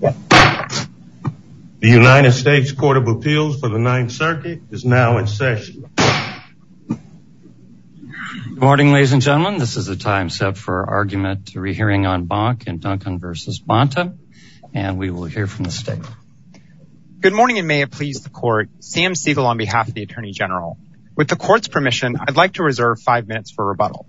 The United States Court of Appeals for the Ninth Circuit is now in session. Good morning, ladies and gentlemen. This is the time set for argument to rehearing en banc and Duncan v. Bonta, and we will hear from the state. Good morning, and may it please the court. Sam Siegel on behalf of the Attorney General. With the court's permission, I'd like to reserve five minutes for rebuttal.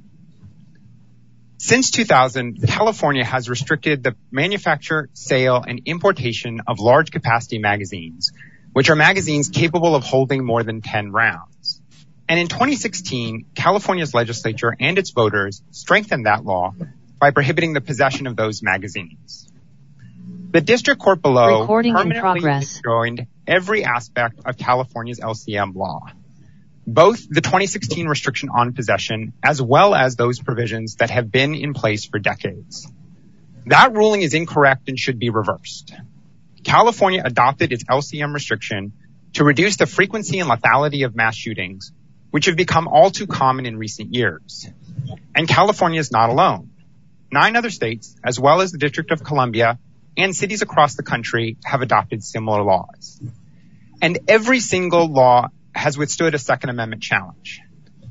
Since 2000, California has restricted the manufacture, sale, and importation of large capacity magazines, which are magazines capable of holding more than 10 rounds. And in 2016, California's legislature and its voters strengthened that law by prohibiting the possession of those magazines. The district court below permanently destroyed every aspect of California's LCM law, both the 2016 restriction on possession, as well as those provisions that have been in place for decades. That ruling is incorrect and should be reversed. California adopted its LCM restriction to reduce the frequency and lethality of mass shootings, which have become all too common in recent years. And California is not alone. Nine other states, as well as the District of Columbia and cities across the country, have adopted similar laws. And every single law has withstood a Second Amendment challenge.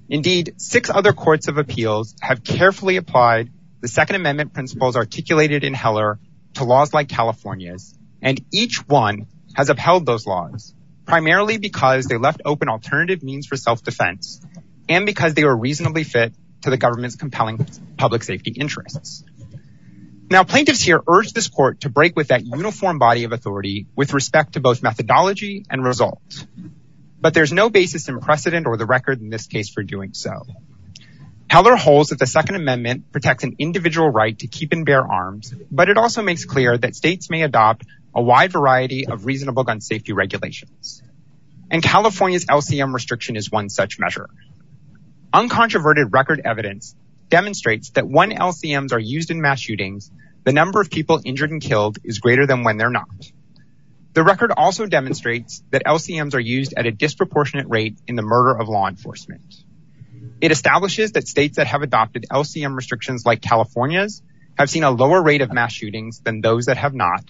Indeed, six other courts of appeals have carefully applied the Second Amendment principles articulated in Heller to laws like California's, and each one has upheld those laws, primarily because they left open alternative means for self-defense, and because they were reasonably fit to the government's compelling public safety interests. Now, plaintiffs here urge this court to break with that uniform body of authority with respect to both methodology and results. But there's no basis in precedent or the record in this case for doing so. Heller holds that the Second Amendment protects an individual right to keep and bear arms, but it also makes clear that states may adopt a wide variety of reasonable gun safety regulations. And California's LCM restriction is one such measure. Uncontroverted record evidence demonstrates that when LCMs are used in mass shootings, the number of people injured and killed is greater than when they're not. The record also demonstrates that LCMs are used at a disproportionate rate in the murder of law enforcement. It establishes that states that have adopted LCM restrictions like California's have seen a lower rate of mass shootings than those that have not.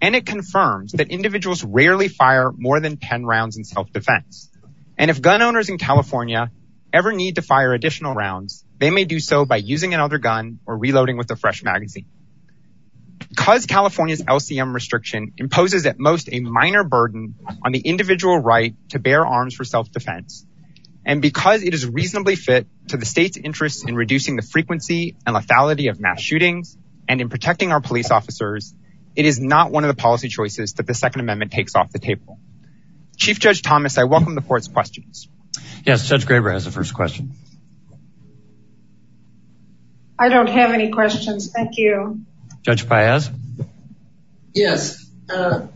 And it confirms that individuals rarely fire more than 10 rounds in self-defense. And if gun owners in California ever need to fire additional rounds, they may do so by using another gun or reloading with a fresh magazine. Because California's LCM restriction imposes at most a minor burden on the individual right to bear arms for self-defense, and because it is reasonably fit to the state's interests in reducing the frequency and lethality of mass shootings and in protecting our police officers, it is not one of the policy choices that the Second Amendment takes off the table. Chief Judge Thomas, I welcome the court's questions. Yes, Judge Graber has the first question. I don't have any questions. Thank you. Judge Paez? Yes. Uh,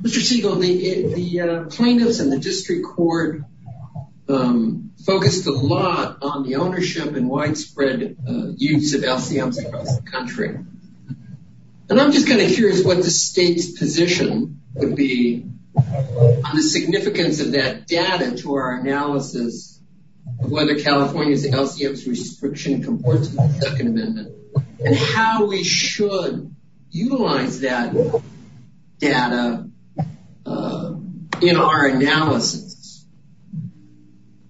Mr. Siegel, the uh, plaintiffs in the district court um, focused a lot on the ownership and widespread uh, use of LCMs across the country. And I'm just kind of curious what the state's position would be on the significance of that data to our analysis of whether California's LCMs restriction comports with the Second Amendment and how we should utilize that data uh, in our analysis.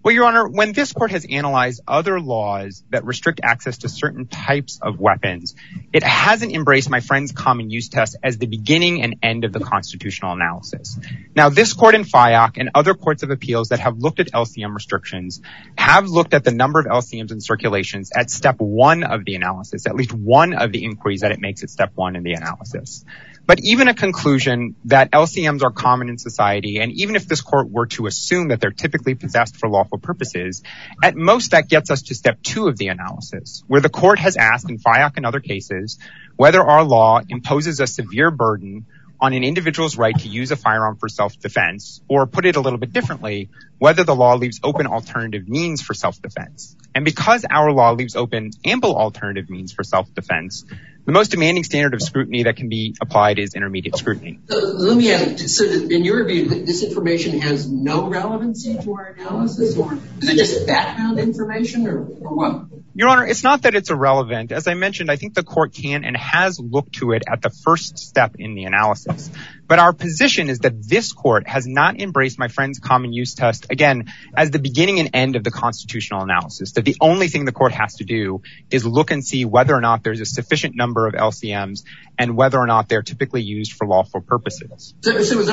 Well, Your Honor, when this court has analyzed other laws that restrict access to certain types of weapons, it hasn't embraced my friend's common use test as the beginning and end of the constitutional analysis. Now, this court in Fyock and other courts of appeals that have looked at LCM restrictions have looked at the number of LCMs in circulations at step one of the analysis, at least one of the inquiries that it makes at step one in the analysis. But even a conclusion that LCMs are common in society, and even if this court were to assume that they're typically possessed for lawful purposes, at most that gets us to step two of the analysis, where the court has asked in Fyock and other cases whether our law imposes a severe burden on an individual's right to use a firearm for self-defense, or put it a little bit differently, whether the law leaves open alternative means for self-defense. And because our law leaves open ample alternative means for self-defense, the most demanding standard of scrutiny that can be applied is intermediate scrutiny. Let me ask, so in your view, this information has no relevancy to our analysis, or is it just background information, or what? Your Honor, it's not that it's irrelevant. As I mentioned, I think the court can and has looked to it at the first step in the analysis. But our position is that this court has not embraced my friend's common use test, again, as the beginning and end of the constitutional analysis, that the only thing the court has to do is look and see whether or not there's a sufficient number of LCMs and whether or not they're typically used for lawful purposes. So is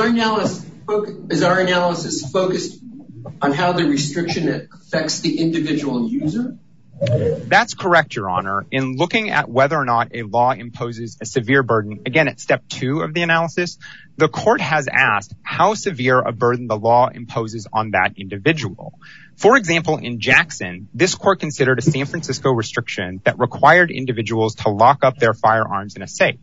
our analysis focused on how the restriction affects the individual user? That's correct, Your Honor. In looking at whether or not a law imposes a severe burden, again, at step two of the analysis, the court has asked how severe a burden the law imposes on that individual. For example, in Jackson, this court considered a San Francisco restriction that required individuals to lock up their firearms in a safe.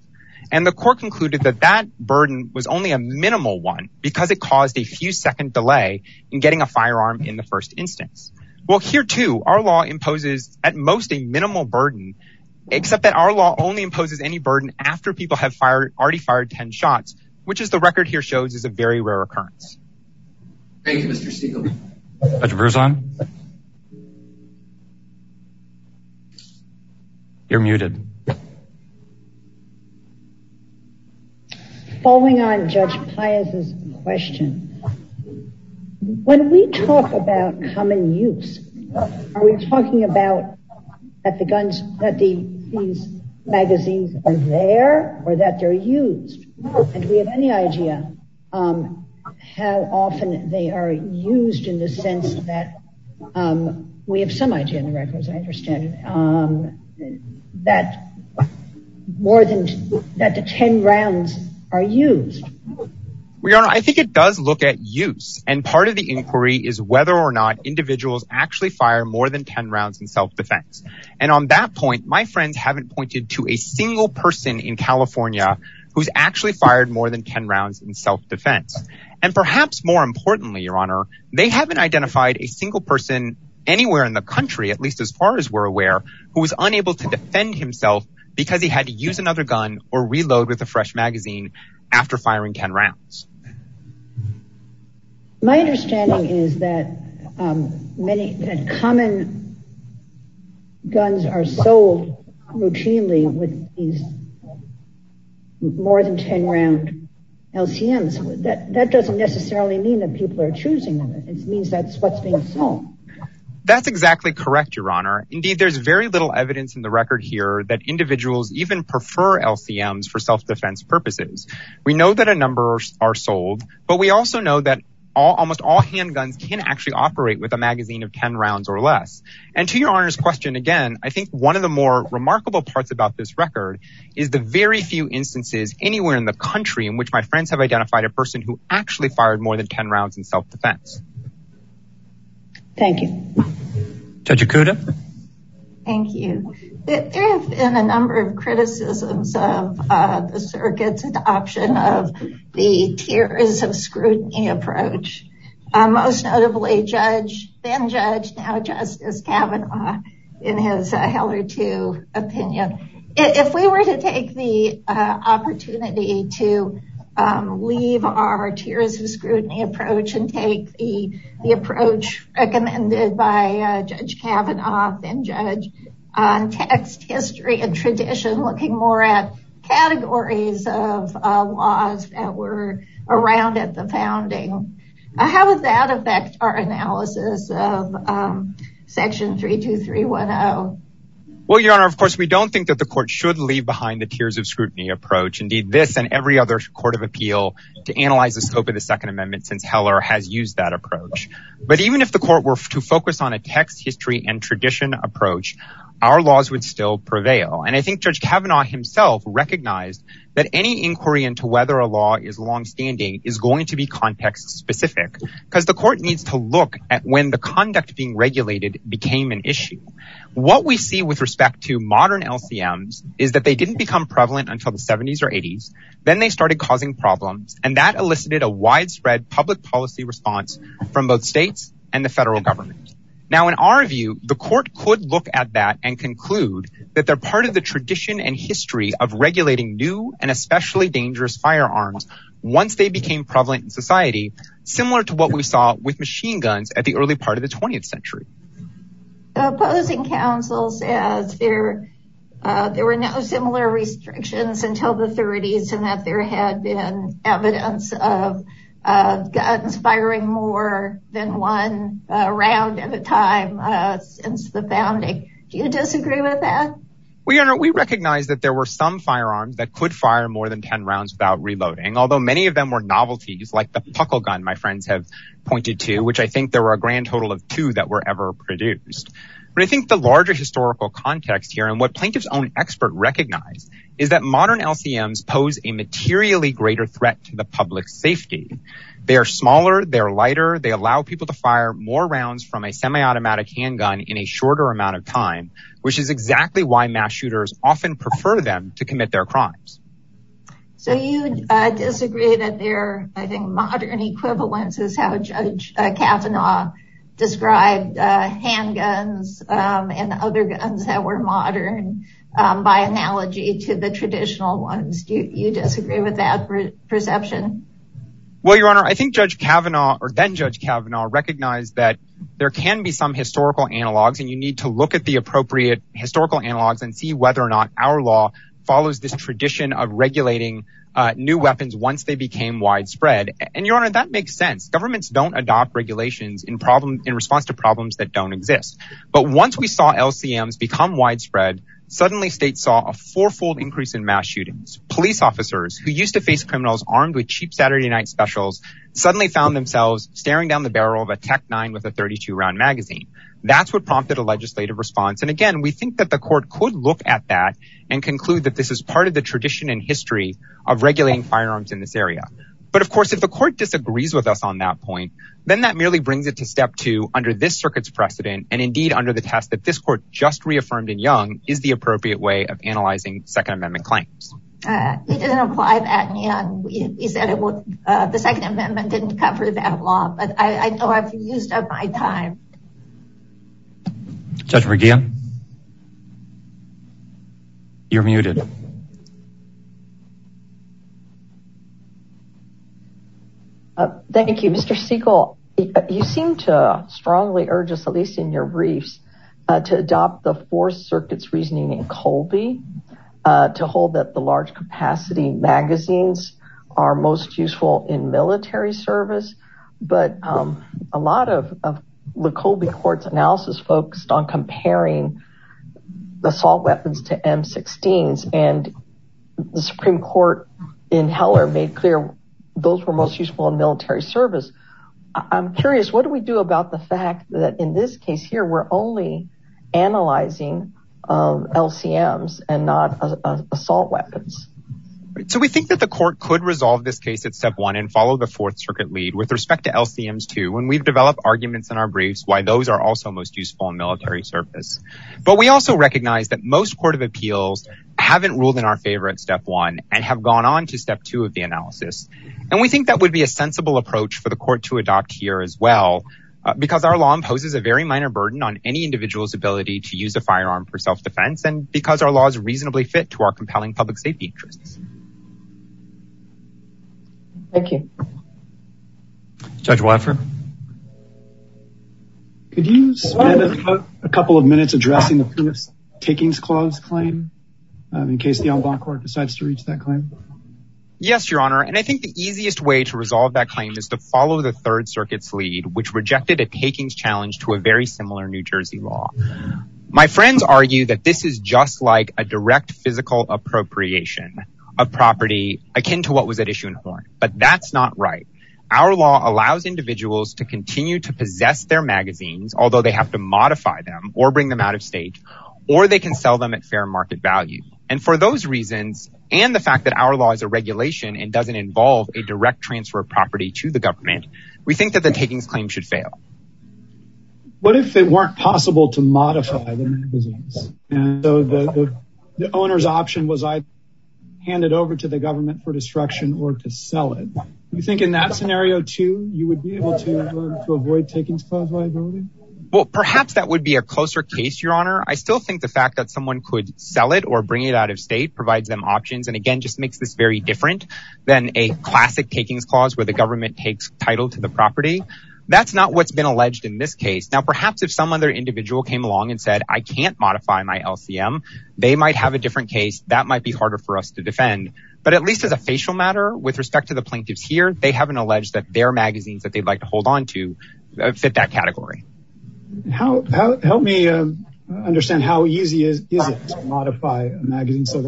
And the court concluded that that burden was only a minimal one because it caused a few second delay in getting a firearm in the first instance. Well, here too, our law imposes at most a minimal burden, except that our law only imposes any burden after people have fired already fired 10 shots, which is the record here shows is a very rare occurrence. Thank you, Mr. Siegel. Judge Berzon? You're muted. Following on Judge Paez's question, when we talk about common use, are we talking about that the guns, that these magazines are there or that they're used? And do we have any idea um, how often they are used in the sense that um, we have some idea in the records, I understand, um, that more than that the 10 rounds are used? Your Honor, I think it does look at use. And part of the inquiry is whether or not individuals actually fire more than 10 rounds in self-defense. And on that point, my friends haven't pointed to a single person in California who's actually fired more than 10 rounds in self-defense. And perhaps more importantly, Your Honor, they haven't identified a single person anywhere in the country, at least as far as we're aware, who was unable to defend himself because he had to use another gun or reload with a fresh magazine after firing 10 rounds. My understanding is that um, many common guns are sold routinely with these more than 10 round LCMs. That doesn't necessarily mean that people are choosing them. It means that's what's being sold. That's exactly correct, Your Honor. Indeed, there's very little evidence in the record here that individuals even prefer LCMs for self-defense purposes. We know that a number are sold, but we also know that almost all handguns can actually operate with a magazine of 10 rounds or less. And to Your Honor's question again, I think one of the more remarkable parts about this record is the very few instances anywhere in the country in which my friends have identified a person who actually fired more than 10 rounds in self-defense. Thank you. Judge Ikuta? Thank you. There have been a number of criticisms of uh, the circuit's adoption of the tiers of scrutiny approach. Uh, most notably, Judge, then Judge, now Justice Kavanaugh in his uh, Heller 2 opinion. If we were to take the opportunity to Um, leave our tiers of scrutiny approach and take the approach recommended by uh, Judge Kavanaugh, and Judge, on text, history, and tradition, looking more at categories of uh, laws that were around at the founding, how would that affect our analysis of um, Section 32310? Well, Your Honor, of course, we don't think that the court should leave behind the tiers of scrutiny approach. Indeed, this and every other court of appeal to analyze the scope of the Second Amendment since Heller has used that approach. But even if the court were to focus on a text, history, and tradition approach, our laws would still prevail. And I think Judge Kavanaugh himself recognized that any inquiry into whether a law is longstanding is going to be context specific because the court needs to look at when the conduct being regulated became an issue. What we see with respect to modern LCMs is that they didn't become prevalent until the 70s or 80s. Then they started causing problems, and that elicited a widespread public policy response from both states and the federal government. Now, in our view, the court could look at that and conclude that they're part of the tradition and history of regulating new and especially dangerous firearms once they became prevalent in society, similar to what we saw with machine guns at the early part of the 20th century. Opposing counsel says there uh there were no similar restrictions until the 30s and that there had been evidence of guns firing more than one round at a time uh since the founding. Do you disagree with that? We we recognize that there were some firearms that could fire more than 10 rounds without reloading, although many of them were novelties like the puckle gun my friends have pointed to, which I think there were a grand total of two that were ever produced. But I think the larger historical context here and what plaintiff's own expert recognized is that modern LCMs pose a materially greater threat to the public safety. They are smaller, they're lighter, they allow people to fire more rounds from a semi-automatic handgun in a shorter amount of time, which is exactly why mass shooters often prefer them to commit their crimes. So you uh, disagree that they're, I think, modern equivalents is how Judge uh, Kavanaugh described uh, handguns um, and other guns that were modern um, by analogy to the traditional ones. Do you disagree with that perception? Well, Your Honor, I think Judge Kavanaugh or then Judge Kavanaugh recognized that there can be some historical analogs and you need to look at the appropriate historical analogs and see whether or not our law follows this tradition of regulating Uh, new weapons once they became widespread. And Your Honor, that makes sense. Governments don't adopt regulations in problem in response to problems that don't exist. But once we saw LCMs become widespread, suddenly states saw a fourfold increase in mass shootings. Police officers who used to face criminals armed with cheap Saturday night specials suddenly found themselves staring down the barrel of a TEC-9 with a 32-round magazine. That's what prompted a legislative response. And again, we think that the court could look at that and conclude that this is part of the tradition and history of regulating firearms in this area. But of course, if the court disagrees with us on that point, then that merely brings it to step two under this circuit's precedent and indeed under the test that this court just reaffirmed in Young is the appropriate way of analyzing Second Amendment claims. Uh, it didn't apply that in Young. Said uh, the Second Amendment didn't cover that law, but I know I've used up my time. Judge Murguia, you're muted. Uh, thank you. Mr. Siegel, you seem to strongly urge us, at least in your briefs, uh, to adopt the Fourth Circuit's reasoning in Kolbe uh, to hold that the large capacity magazines are most useful in military service. But um, a lot of the Kolbe court's analysis focused on comparing assault weapons to M16s. And the Supreme Court in Heller made clear those were most useful in military service. I'm curious, what do we do about the fact that in this case here, we're only analyzing um, LCMs and not uh, uh, assault weapons? So we think that the court could resolve this case at step one and follow the Fourth Circuit lead with respect to LCMs too. When we've developed arguments in our briefs, why those are also most useful in military service. But we also recognize that most court of appeals haven't ruled in our favor at step one and have gone on to step two of the analysis. And we think that would be a sensible approach for the court to adopt here as well, uh, because our law imposes a very minor burden on any individual's ability to use a firearm for self-defense and because our law is reasonably fit to our compelling public safety interests. Thank you. Judge Watford. Could you spend a couple of minutes addressing the takings clause claim um, in case the en banc court decides to reach that claim? Yes, Your Honor. And I think the easiest way to resolve that claim is to follow the Third Circuit's lead, which rejected a takings challenge to a very similar New Jersey law. My friends argue that this is just like a direct physical appropriation of property akin to what was at issue in Horne. But that's not right. Our law allows individuals to continue to possess their magazines, although they have to modify them or bring them out of state, or they can sell them at fair market value. And for those reasons, and the fact that our law is a regulation and doesn't involve a direct transfer of property to the government, we think that the takings claim should fail. What if it weren't possible to modify the magazines? And so the owner's option was I hand it over to the government for destruction or to sell it. You think in that scenario too, you would be able to uh, avoid takings clause liability? Well, perhaps that would be a closer case, Your Honor. I still think the fact that someone could sell it or bring it out of state provides them options. And again, just makes this very different than a classic takings clause where the government takes title to the property. That's not what's been alleged in this case. Now, perhaps if some other individual came along and said, I can't modify my LCM, they might have a different case. That might be harder for us to defend. But at least as a facial matter, with respect to the plaintiffs here, they haven't alleged that their magazines that they'd like to hold on to uh, fit that category. Help me uh, understand how easy is it to modify a magazine? So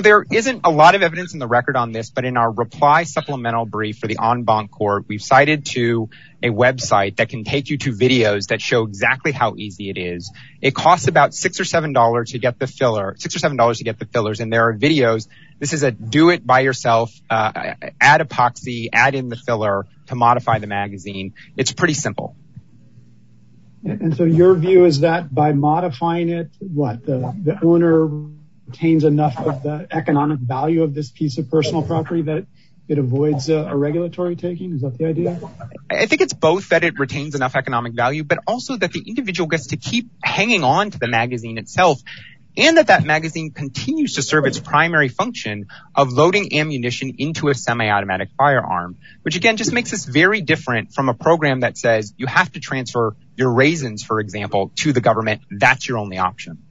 there isn't a lot of evidence in the record on this, but in our reply supplemental brief for the en banc court, we've cited to a website that can take you to videos that show exactly how easy it is. It costs about six or seven dollars to get the filler, six or seven dollars to get the fillers. And there are videos. This is a do it by yourself, uh, add epoxy, add in the filler to modify the magazine. It's pretty simple. And so your view is that by modifying it, what the owner retains enough of the economic value of this piece of personal property that it avoids uh, a regulatory taking? Is that the idea? I think it's both that it retains enough economic value, but also that the individual gets to keep hanging on to the magazine itself. And that that magazine continues to serve its primary function of loading ammunition into a semi-automatic firearm, which again, just makes this very different from a program that says you have to transfer your raisins, for example, to the government. That's your only option.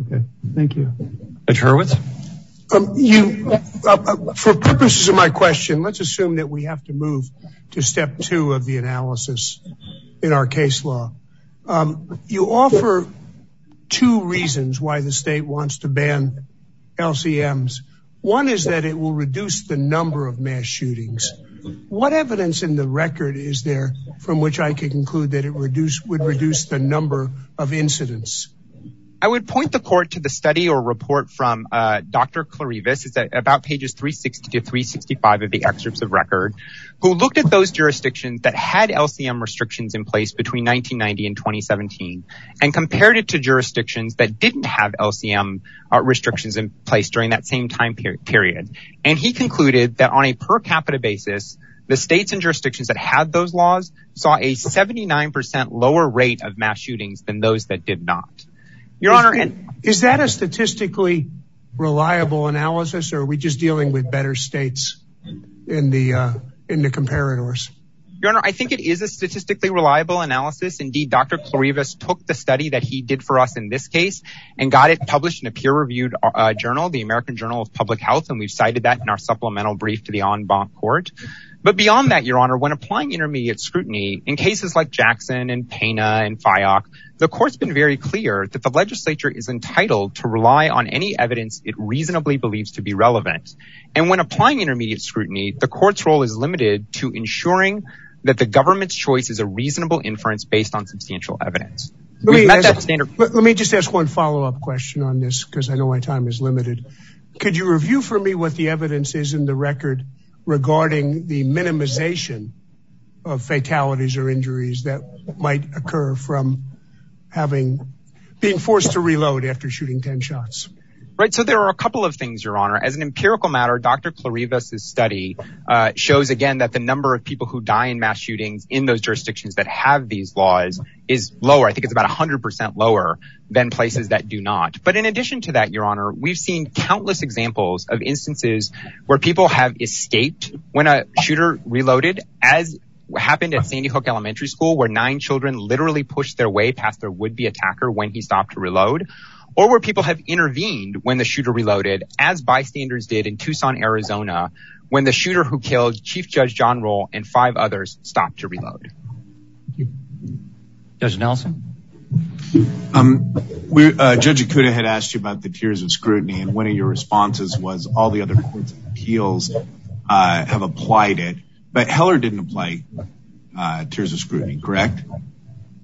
Okay, thank you. Judge Hurwitz? Um, uh, uh, for purposes of my question, let's assume that we have to move to step two of the analysis in our case law. Um, you offer two reasons why the state wants to ban LCMs. One is that it will reduce the number of mass shootings. What evidence in the record is there from which I can conclude that it would reduce the number of incidents? I would point the court to the study or report from uh, Dr. Klarevas. It's about pages 360 to 365 of the excerpts of record, who looked at those jurisdictions that had LCM restrictions in place between 1990 and 2017 and compared it to jurisdictions that didn't have LCM uh, restrictions in place during that same time period. And he concluded that on a per capita basis, the states and jurisdictions that had those laws saw a 79% lower rate of mass shootings than those that did not. Your Honor, is that a statistically reliable analysis or are we just dealing with better states in the uh, in the comparators? Your Honor, I think it is a statistically reliable analysis. Indeed, Dr. Klarevas took the study that he did for us in this case and got it published in a peer-reviewed uh, journal, the American Journal of Public Health. And we've cited that in our supplemental brief to the en banc court. But beyond that, Your Honor, when applying intermediate scrutiny in cases like Jackson and Pena and Fyock, the court's been very clear that the legislature is entitled to rely on any evidence it reasonably believes to be relevant. And when applying intermediate scrutiny, the court's role is limited to ensuring that the government's choice is a reasonable inference based on substantial evidence. Let me just ask one follow-up question on this because I know my time is limited. Could you review for me what the evidence is in the record regarding the minimization of fatalities or injuries that might occur from having, being forced to reload after shooting 10 shots? Right. So there are a couple of things, Your Honor. As an empirical matter, Dr. Klarevas' study uh, shows, again, that the number of people who die in mass shootings in those jurisdictions that have these laws is lower. I think it's about 100% lower than places that do not. But in addition to that, Your Honor, we've seen countless examples of instances where people have escaped when a shooter reloaded, as happened at Sandy Hook Elementary School, where nine children literally pushed their way past their would-be attacker when he stopped to reload, or where people have intervened when the shooter reloaded, as bystanders did in Tucson, Arizona, when the shooter who killed Chief Judge John Roll and five others stopped to reload. Judge Nelson? Um, uh, Judge Ikuta had asked you about the tiers of scrutiny, and one of your responses was all the other courts of appeals uh, have applied it. But Heller didn't apply uh, tiers of scrutiny, correct?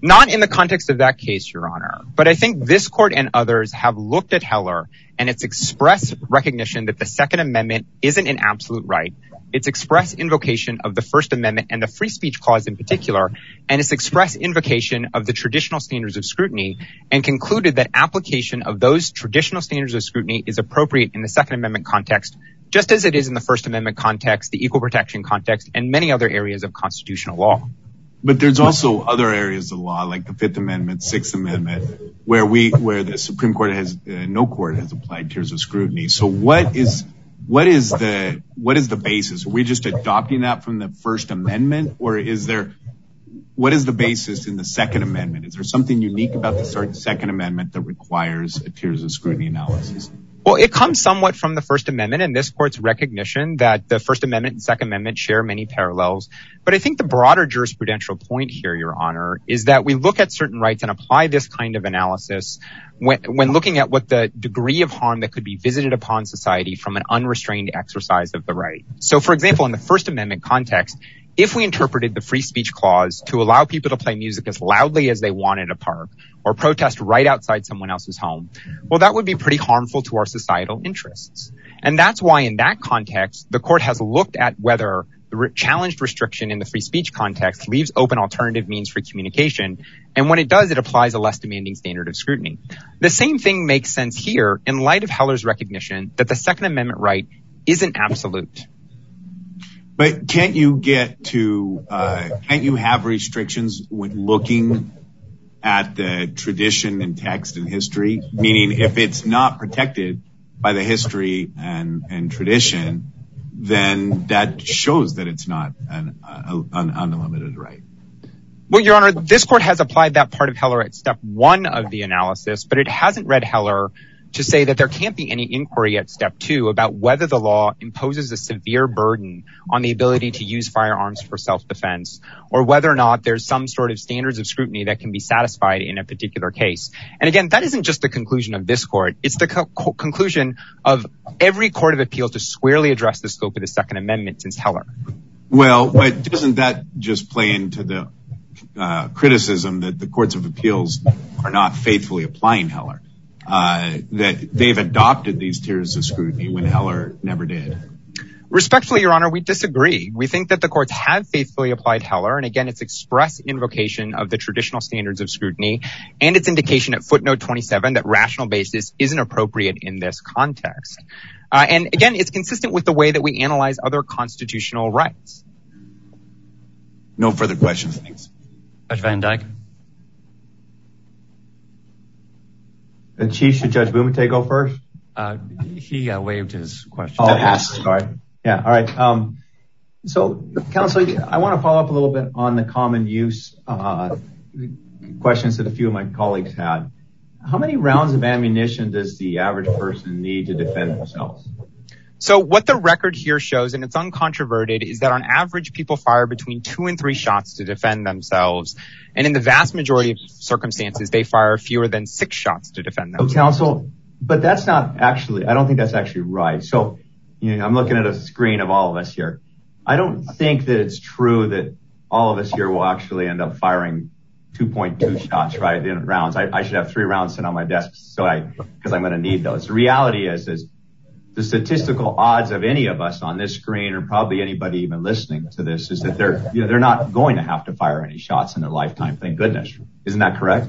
Not in the context of that case, Your Honor. But I think this court and others have looked at Heller and its express recognition that the Second Amendment isn't an absolute right. Its express invocation of the First Amendment and the Free Speech Clause in particular, and its express invocation of the traditional standards of scrutiny, and concluded that application of those traditional standards of scrutiny is appropriate in the Second Amendment context, just as it is in the First Amendment context, the Equal Protection context, and many other areas of constitutional law. But there's also other areas of law, like the Fifth Amendment, Sixth Amendment, where we where the Supreme Court has, uh, no court has applied tiers of scrutiny. So what is what is the what is the basis? Are we just adopting that from the First Amendment or is there what is the basis in the Second Amendment? Is there something unique about the Second Amendment that requires a tiers of scrutiny analysis? Well, it comes somewhat from the First Amendment and this court's recognition that the First Amendment and Second Amendment share many parallels. But I think the broader jurisprudential point here, Your Honor, is that we look at certain rights and apply this kind of analysis when looking at what the degree of harm that could be visited upon society from an unrestrained exercise of the right. So, for example, in the First Amendment context, if we interpreted the free speech clause to allow people to play music as loudly as they want in a park or protest right outside someone else's home, well, that would be pretty harmful to our societal interests. And that's why in that context, the court has looked at whether the challenged restriction in the free speech context leaves open alternative means for communication. And when it does, it applies a less demanding standard of scrutiny. The same thing makes sense here in light of Heller's recognition that the Second Amendment right isn't absolute. But can't you get to uh, can't you have restrictions when looking at the tradition and text and history, meaning if it's not protected by the history and tradition, then that shows that it's not uh, an unlimited right. Well, Your Honor, this court has applied that part of Heller at step one of the analysis, but it hasn't read Heller to say that there can't be any inquiry at step two about whether the law imposes a severe burden on the ability to use firearms for self-defense or whether or not there's some sort of standards of scrutiny that can be satisfied in a particular case. And again, that isn't just the conclusion of this court. It's the conclusion of every court of appeal to squarely address the scope of the Second Amendment since Heller. Well, but doesn't that just play into the uh, criticism that the courts of appeals are not faithfully applying Heller, Uh, that they've adopted these tiers of scrutiny when Heller never did? Respectfully, Your Honor, we disagree. We think that the courts have faithfully applied Heller. And again, it's express invocation of the traditional standards of scrutiny and its indication at footnote 27 that rational basis isn't appropriate in this context. Uh, and again, it's consistent with the way that we analyze other constitutional rights. No further questions. Thanks. Judge Van Dyke. Chief, should Judge Bumatay go first? Uh, he uh, waived his question. Oh, sorry. Yeah. All right. Um, so, counsel, I want to follow up a little bit on the common use uh, questions that a few of my colleagues had. How many rounds of ammunition does the average person need to defend themselves? So what the record here shows, and it's uncontroverted, is that on average, people fire between two and three shots to defend themselves. And in the vast majority of circumstances, they fire fewer than six shots to defend themselves. Counsel, but that's not actually, I don't think that's actually right. So I'm looking at a screen of all of us here. I don't think that it's true that all of us here will actually end up firing 2.2 shots, right, in rounds. I should have three rounds sitting on my desk so I because I'm going to need those. The reality is is the statistical odds of any of us on this screen, or probably anybody even listening to this, is that they're they're not going to have to fire any shots in their lifetime. Thank goodness. Isn't that correct?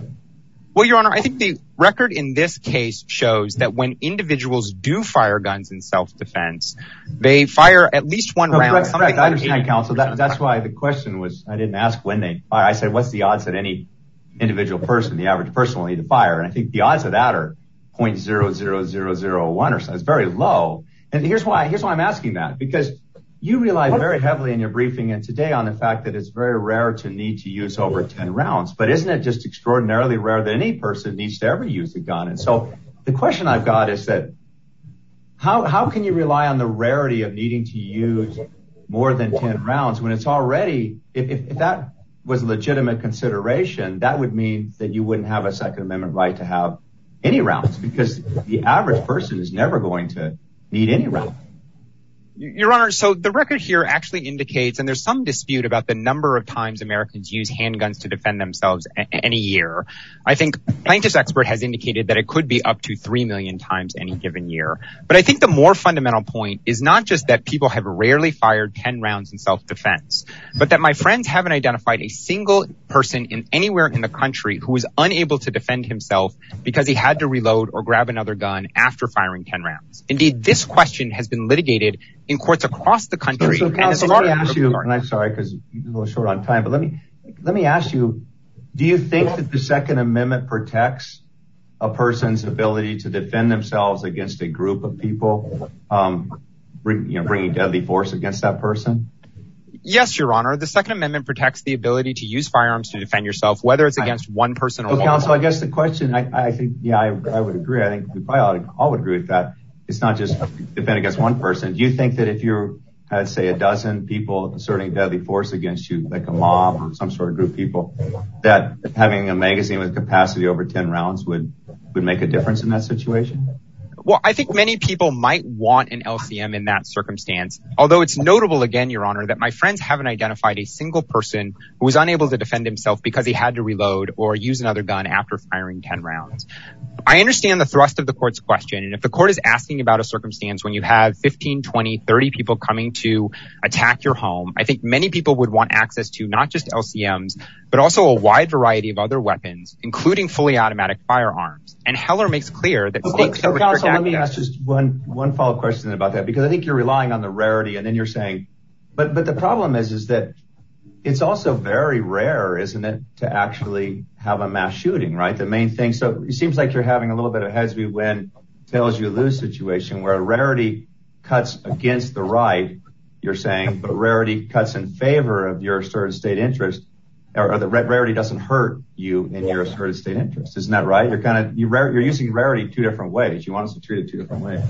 Well, Your Honor, I think the record in this case shows that when individuals do fire guns in self-defense, they fire at least one round. I understand, counsel. That's why the question was, I didn't ask when they fire. I said, what's the odds that any individual person, the average person, will need to fire? And I think the odds of that are .00001 or so. It's very low. And here's why here's why I'm asking that. Because you rely very heavily in your briefing and today on the fact that it's very rare to need to use over 10 rounds. But isn't it just extraordinarily rare that any person needs to ever use a gun? And so the question I've got is that how how can you rely on the rarity of needing to use more than 10 rounds when it's already, if that was a legitimate consideration, that would mean that you wouldn't have a Second Amendment right to have any rounds because the average person is never going to need any rounds. Your Honor, so the record here actually indicates, and there's some dispute about the number of times Americans use handguns to defend themselves any year. I think plaintiff's expert has indicated that it could be up to 3 million times any given year. But I think the more fundamental point is not just that people have rarely fired 10 rounds in self-defense, but that my friends haven't identified a single person anywhere in the country who was unable to defend himself because he had to reload or grab another gun after firing 10 rounds. Indeed, this question has been litigated in courts across the country. So counsel, let me ask you, and I'm sorry because a little short on time, but let me let me ask you, do you think that the Second Amendment protects a person's ability to defend themselves against a group of people um, bringing deadly force against that person? Yes, Your Honor. The Second Amendment protects the ability to use firearms to defend yourself, whether it's against one person or. Counsel, I guess the question, I think, yeah, I would agree. I think we probably all would agree with that. It's not just defend against one person. Do you think that if you had, say, a dozen people asserting deadly force against you, like a mob or some sort of group of people, that having a magazine with capacity over 10 rounds would would make a difference in that situation? Well, I think many people might want an LCM in that circumstance, although it's notable, again, Your Honor, that my friends haven't identified a single person who was unable to defend himself because he had to reload or use another gun after firing 10 rounds. I understand the thrust of the court's question, and if the court is asking about a circumstance when you have 15, 20, 30 people coming to attack your home, I think many people would want access to not just LCMs, but also a wide variety of other weapons, including fully automatic firearms. And Heller makes clear that states can restrict access. Counsel, let me ask just one one follow-up question about that, because I think you're relying on the rarity, and then you're saying, but the problem is that it's also very rare, isn't it, to actually have a mass shooting, right? The main thing, so it seems like you're having a little bit of heads-we-win, tails-you-lose situation, where rarity cuts against the right, you're saying, but rarity cuts in favor of your asserted state interest, or the rarity doesn't hurt you in your asserted state interest. Isn't that right? You're kind of, you're using rarity two different ways. You want us to treat it two different ways.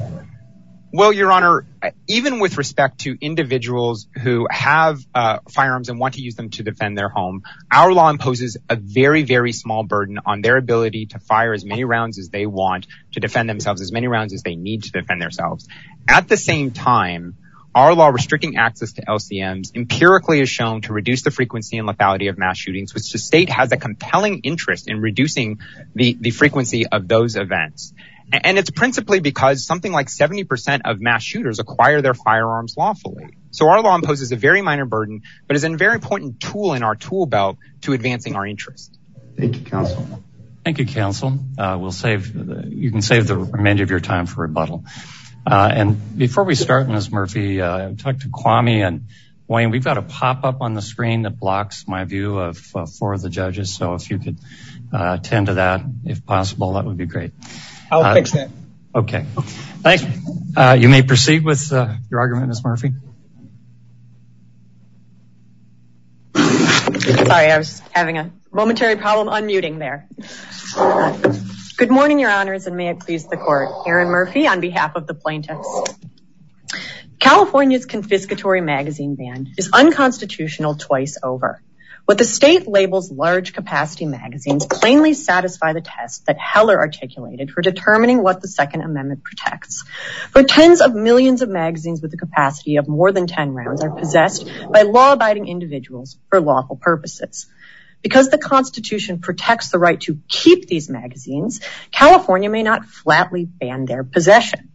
Well, Your Honor, even with respect to individuals who have uh, firearms and want to use them to defend their home, our law imposes a very, very small burden on their ability to fire as many rounds as they want to defend themselves, as many rounds as they need to defend themselves. At the same time, our law restricting access to LCMs empirically is shown to reduce the frequency and lethality of mass shootings, which the state has a compelling interest in reducing the frequency of those events. And it's principally because something like 70% of mass shooters acquire their firearms lawfully. So our law imposes a very minor burden, but is a very important tool in our tool belt to advancing our interest. Thank you, counsel. Thank you, counsel. Uh, we'll save, You can save the remainder of your time for rebuttal. Uh, and before we start, Ms. Murphy, uh, I talked to Kwame and Wayne. We've got a pop-up on the screen that blocks my view of uh, four of the judges. So if you could attend to that, if possible, that would be great. I'll fix that. Okay. Thanks. Uh you may proceed with your argument, Ms. Murphy. Sorry, I was having a momentary problem unmuting there. Good morning, your honors, and may it please the court. Erin Murphy on behalf of the plaintiffs. California's confiscatory magazine ban is unconstitutional twice over. What the state labels large capacity magazines plainly satisfy the test that Heller articulated for determining what the Second Amendment protects. For tens of millions of magazines with a capacity of more than 10 rounds are possessed by law-abiding individuals for lawful purposes. Because the Constitution protects the right to keep these magazines, California may not flatly ban their possession.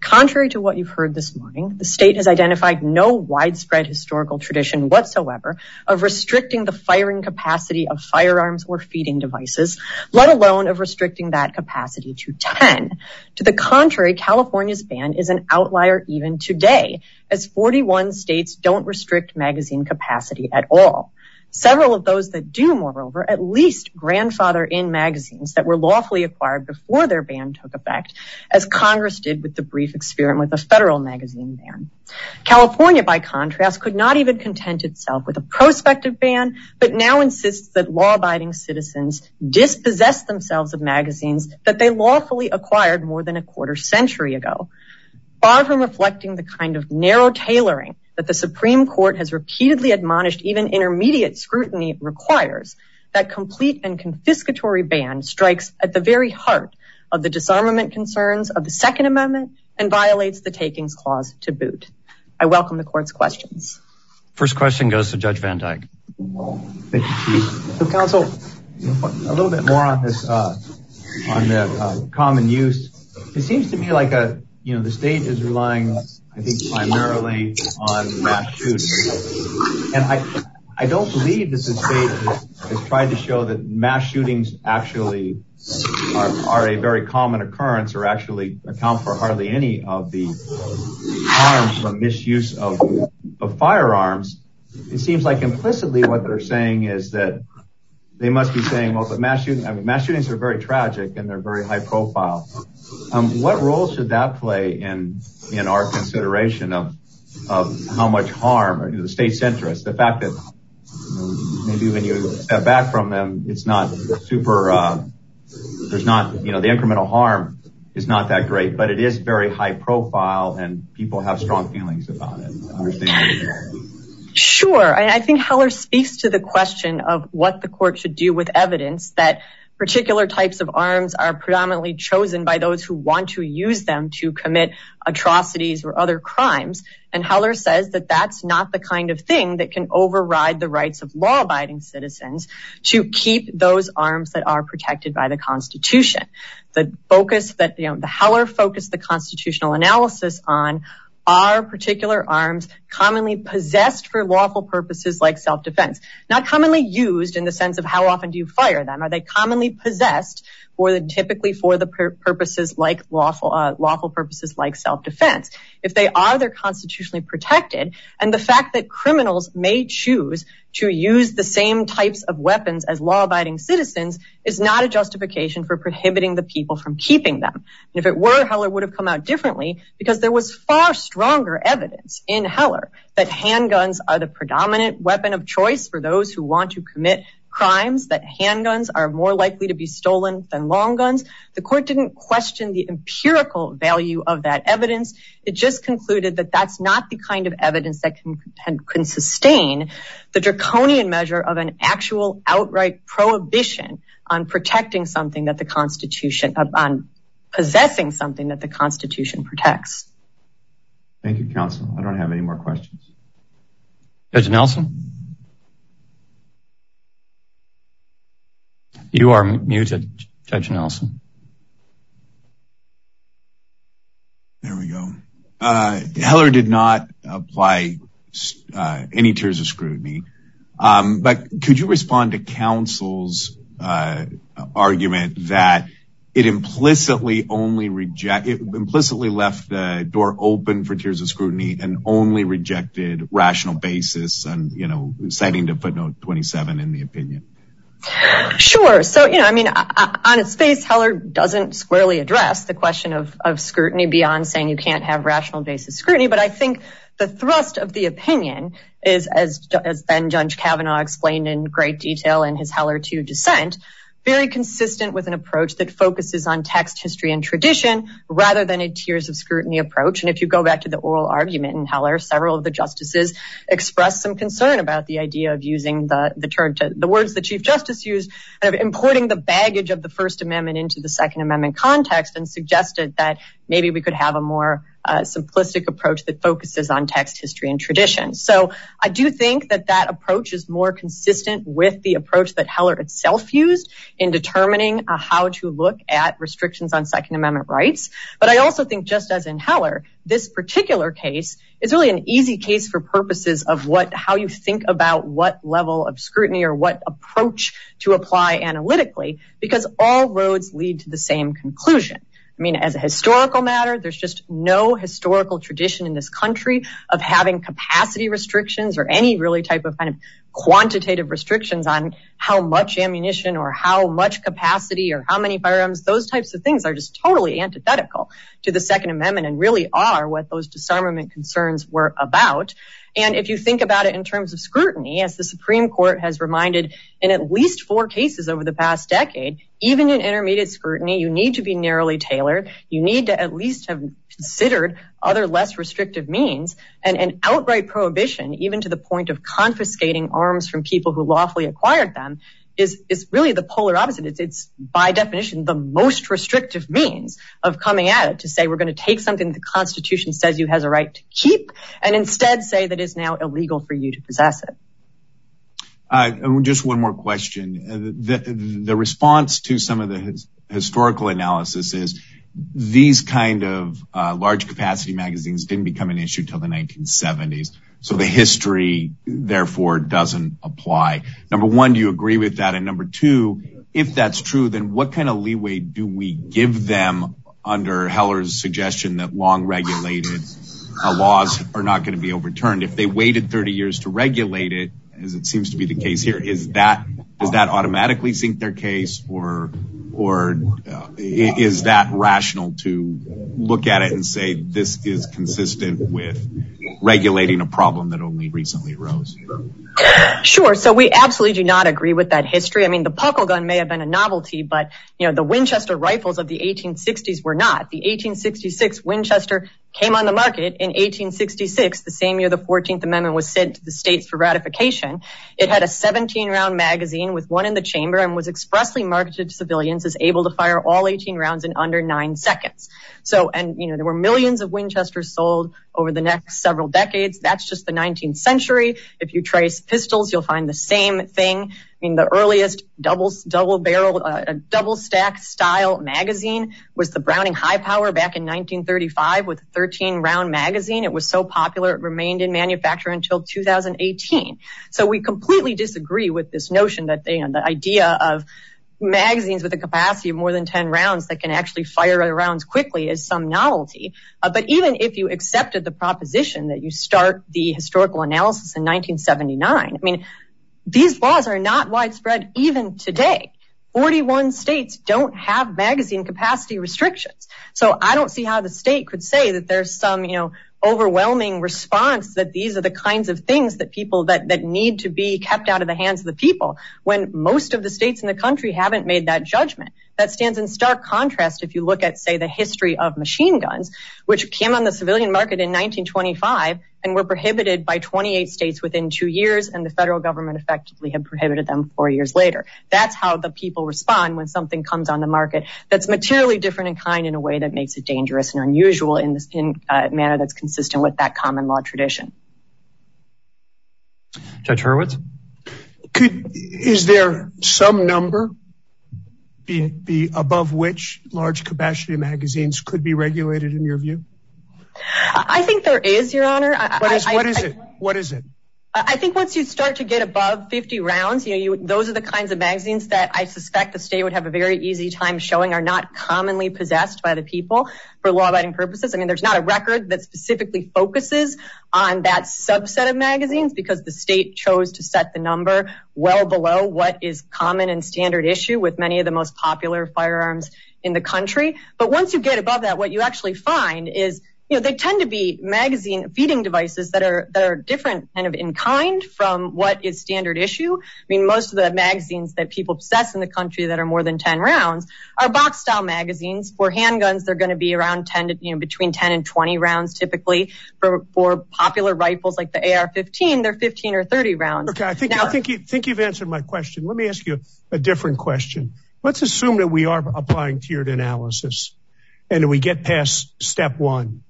Contrary to what you've heard this morning, the state has identified no widespread historical tradition whatsoever of restricting the firing capacity of firearms or feeding devices, let alone of restricting that capacity to 10. To the contrary, California's ban is an outlier even today, as 41 states don't restrict magazine capacity at all. Several of those that do, moreover, at least grandfather in magazines that were lawfully acquired before their ban took effect, as Congress did with the brief experiment with the federal magazine ban. California, by contrast, could not even content itself with a prospective ban, but now insists that law-abiding citizens dispossess themselves of magazines that they lawfully acquired more than a quarter century ago. Far from reflecting the kind of narrow tailoring that the Supreme Court has repeatedly admonished even intermediate scrutiny requires, that complete and confiscatory ban strikes at the very heart of the disarmament concerns of the Second Amendment and violates the takings clause to boot. I welcome the court's questions. First question goes to Judge Van Dyke. Thank you, Chief. Counsel, a little bit more on this, uh, on the uh, common use. It seems to me like a you know, the state is relying, I think, primarily on mass shootings. And I don't believe state has tried to show that mass shootings actually are a very common occurrence or actually account for hardly any of the harms from misuse of firearms. It seems like implicitly what they're saying is that they must be saying, well, but mass shootings, are very tragic and they're very high profile. Um, what role should that play in in our consideration of of how much harm the state's interest, the fact that maybe when you step back from them, it's not super, uh, there's not, you know, the incremental harm is not that great, but it is very high profile and people have strong feelings about it. Sure. I think Heller speaks to the question of what the court should do with evidence that particular types of arms are predominantly chosen by those who want to use them to commit atrocities or other crimes. And Heller says that that's not the kind of thing that can override the rights of law abiding citizens to keep those arms that are protected by the constitution. The focus that, you know, the Heller focused the constitutional analysis on are particular arms commonly possessed for lawful purposes like self-defense, not commonly used in the sense of how often do you fire them? Are they commonly possessed for the typically for the purposes like lawful uh, lawful purposes like self-defense? If they are, they're constitutionally protected. And the fact that criminals may choose to use the same types of weapons as law abiding citizens is not a justification for prohibiting the people from keeping them. And if it were, Heller would have come out differently because there was far stronger evidence in Heller that handguns are the predominant weapon of choice for those who want to commit crimes, that handguns are more likely to be stolen than long guns. The court didn't question the empirical value of that evidence. It just concluded that that's not the kind of evidence that can sustain the draconian measure of an actual outright prohibition on protecting something that the constitution, uh, on possessing something that the constitution protects. Thank you, counsel. I don't have any more questions. Judge Nelson? You are muted, Judge Nelson. There we go. Uh, Heller did not apply uh, any tiers of scrutiny, um, but could you respond to counsel's uh, argument that it implicitly only reject, it implicitly left the door open for tiers of scrutiny and only rejected rational basis and, you know, citing to footnote 27 in the opinion? Sure. So, you know, I mean, on its face, Heller doesn't squarely address the question of scrutiny beyond saying you can't have rational basis scrutiny. But I think the thrust of the opinion is, as then Judge Kavanaugh explained in great detail in his Heller 2 dissent, very consistent with an approach that focuses on text, history, and tradition rather than a tiers of scrutiny approach. And if you go back to the oral argument in Heller, several of the justices expressed some concern about the idea of using the term, the words the Chief Justice used, of importing the baggage of the First Amendment into the Second Amendment context and suggested that maybe we could have a more simplistic approach that focuses on text, history, and tradition. So I do think that that approach is more consistent with the approach that Heller itself used in determining uh, how to look at restrictions on Second Amendment rights. But I also think just as in Heller, this particular case is really an easy case for purposes of what how you think about what level of scrutiny or what approach to apply analytically, because all roads lead to the same conclusion. I mean, as a historical matter, there's just no historical tradition in this country of having capacity restrictions or any really type of kind of quantitative restrictions on how much ammunition or how much capacity or how many firearms. Those types of things are just totally antithetical to the Second Amendment and really are what those disarmament concerns were about. And if you think about it in terms of scrutiny, as the Supreme Court has reminded in at least four cases over the past decade, even in intermediate scrutiny, you need to be narrowly tailored. You need to at least have considered other less restrictive means and an outright prohibition, even to the point of confiscating arms from people who lawfully acquired them, is really the polar opposite. It's by definition the most restrictive means of coming at it to say we're going to take something the Constitution says you have a right to keep and instead say that it's now illegal for you to possess it. Uh, just one more question. Uh, the response to some of the historical analysis is these kind of uh, large capacity magazines didn't become an issue until the 1970s. So the history, therefore, doesn't apply. Number one, do you agree with that? And number two, if that's true, then what kind of leeway do we give them under Heller's suggestion that long regulated uh, laws are not going to be overturned? If they waited 30 years to regulate it as it seems to be the case here, is that, does that automatically sink their case or, or uh, is that rational to look at it and say, this is consistent with regulating a problem that only recently arose? Sure. So we absolutely do not agree with that history. I mean, the puckle gun may have been a novelty, but you know, the Winchester rifles of the 1860s were not. The 1866 Winchester came on the market in 1866, the same year the 14th amendment was sent to the states for ratification. It had a 17 round magazine with one in the chamber and was expressly marketed to civilians as able to fire all 18 rounds in under nine seconds. So, and you know, there were millions of Winchesters sold over the next several decades. That's just the 19th century. If you trace pistols, you'll find the same thing. I mean, the earliest double, double barrel, a double stack style magazine was the Browning high power back in 1935 with a 13 round magazine. It was so popular, it remained in manufacture until 2018. So we completely disagree with this notion that the idea of magazines with a capacity of more than 10 rounds that can actually fire rounds quickly is some novelty. Uh, but even if you accepted the proposition that you start the historical analysis in 1979, I mean, these laws are not widespread even today. 41 states don't have magazine capacity restrictions. So I don't see how the state could say that there's some, you know, overwhelming response that these are the kinds of things that people that that need to be kept out of the hands of the people when most of the states in the country haven't made that judgment. That stands in stark contrast if you look at, say, the history of machine guns, which came on the civilian market in 1925 and were prohibited by 28 states within two years. And the federal government effectively had prohibited them four years later. That's how the people respond when something comes on the market that's materially different in kind in a way that makes it dangerous and unusual in a manner that's consistent with that common law tradition. Judge Hurwitz? Is there some number above which large capacity magazines could be regulated in your view? I think there is, Your Honor. What is it? What is it? I think once you start to get above 50 rounds, you know, those are the kinds of magazines that I suspect the state would have a very easy time showing are not commonly possessed by the people for law-abiding purposes. I mean, there's not a record that specifically focuses on that subset of magazines because the state chose to set the number well below what is common and standard issue with many of the most popular firearms in the country. But once you get above that, what you actually find is, you know, they tend to be magazine feeding devices that are that are different kind of in kind from what is standard issue. I mean, most of the magazines that people possess in the country that are more than 10 rounds are box style magazines. For handguns, they're going to be around 10 to, you know, between 10 and 20 rounds typically. For popular rifles like the AR-15, they're 15 or 30 rounds. Okay, I think I think you think you've answered my question. Let me ask you a different question. Let's assume that we are applying tiered analysis and we get past step one.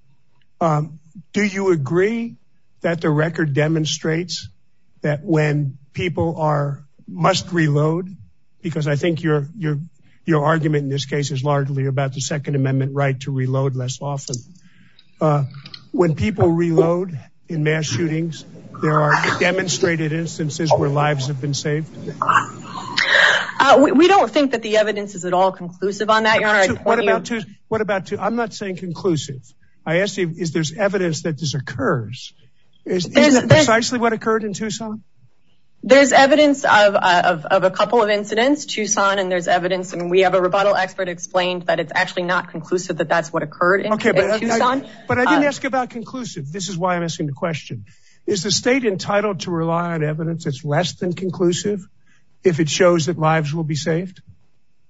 Um, do you agree that the record demonstrates that when people are must reload, because I think your your your argument in this case is largely about the Second Amendment right to reload less often. Uh, when people reload in mass shootings, there are demonstrated instances where lives have been saved? Uh, we don't think that the evidence is at all conclusive on that, Your Honor. What about, I'm not saying conclusive. I asked you, is there evidence that this occurs? Isn't that precisely what occurred in Tucson? There's evidence of a couple of incidents, Tucson, and there's evidence, and we have a rebuttal expert explained that it's actually not conclusive that that's what occurred in Tucson. Okay, but I didn't uh, ask about conclusive. This is why I'm asking the question. Is the state entitled to rely on evidence that's less than conclusive if it shows that lives will be saved?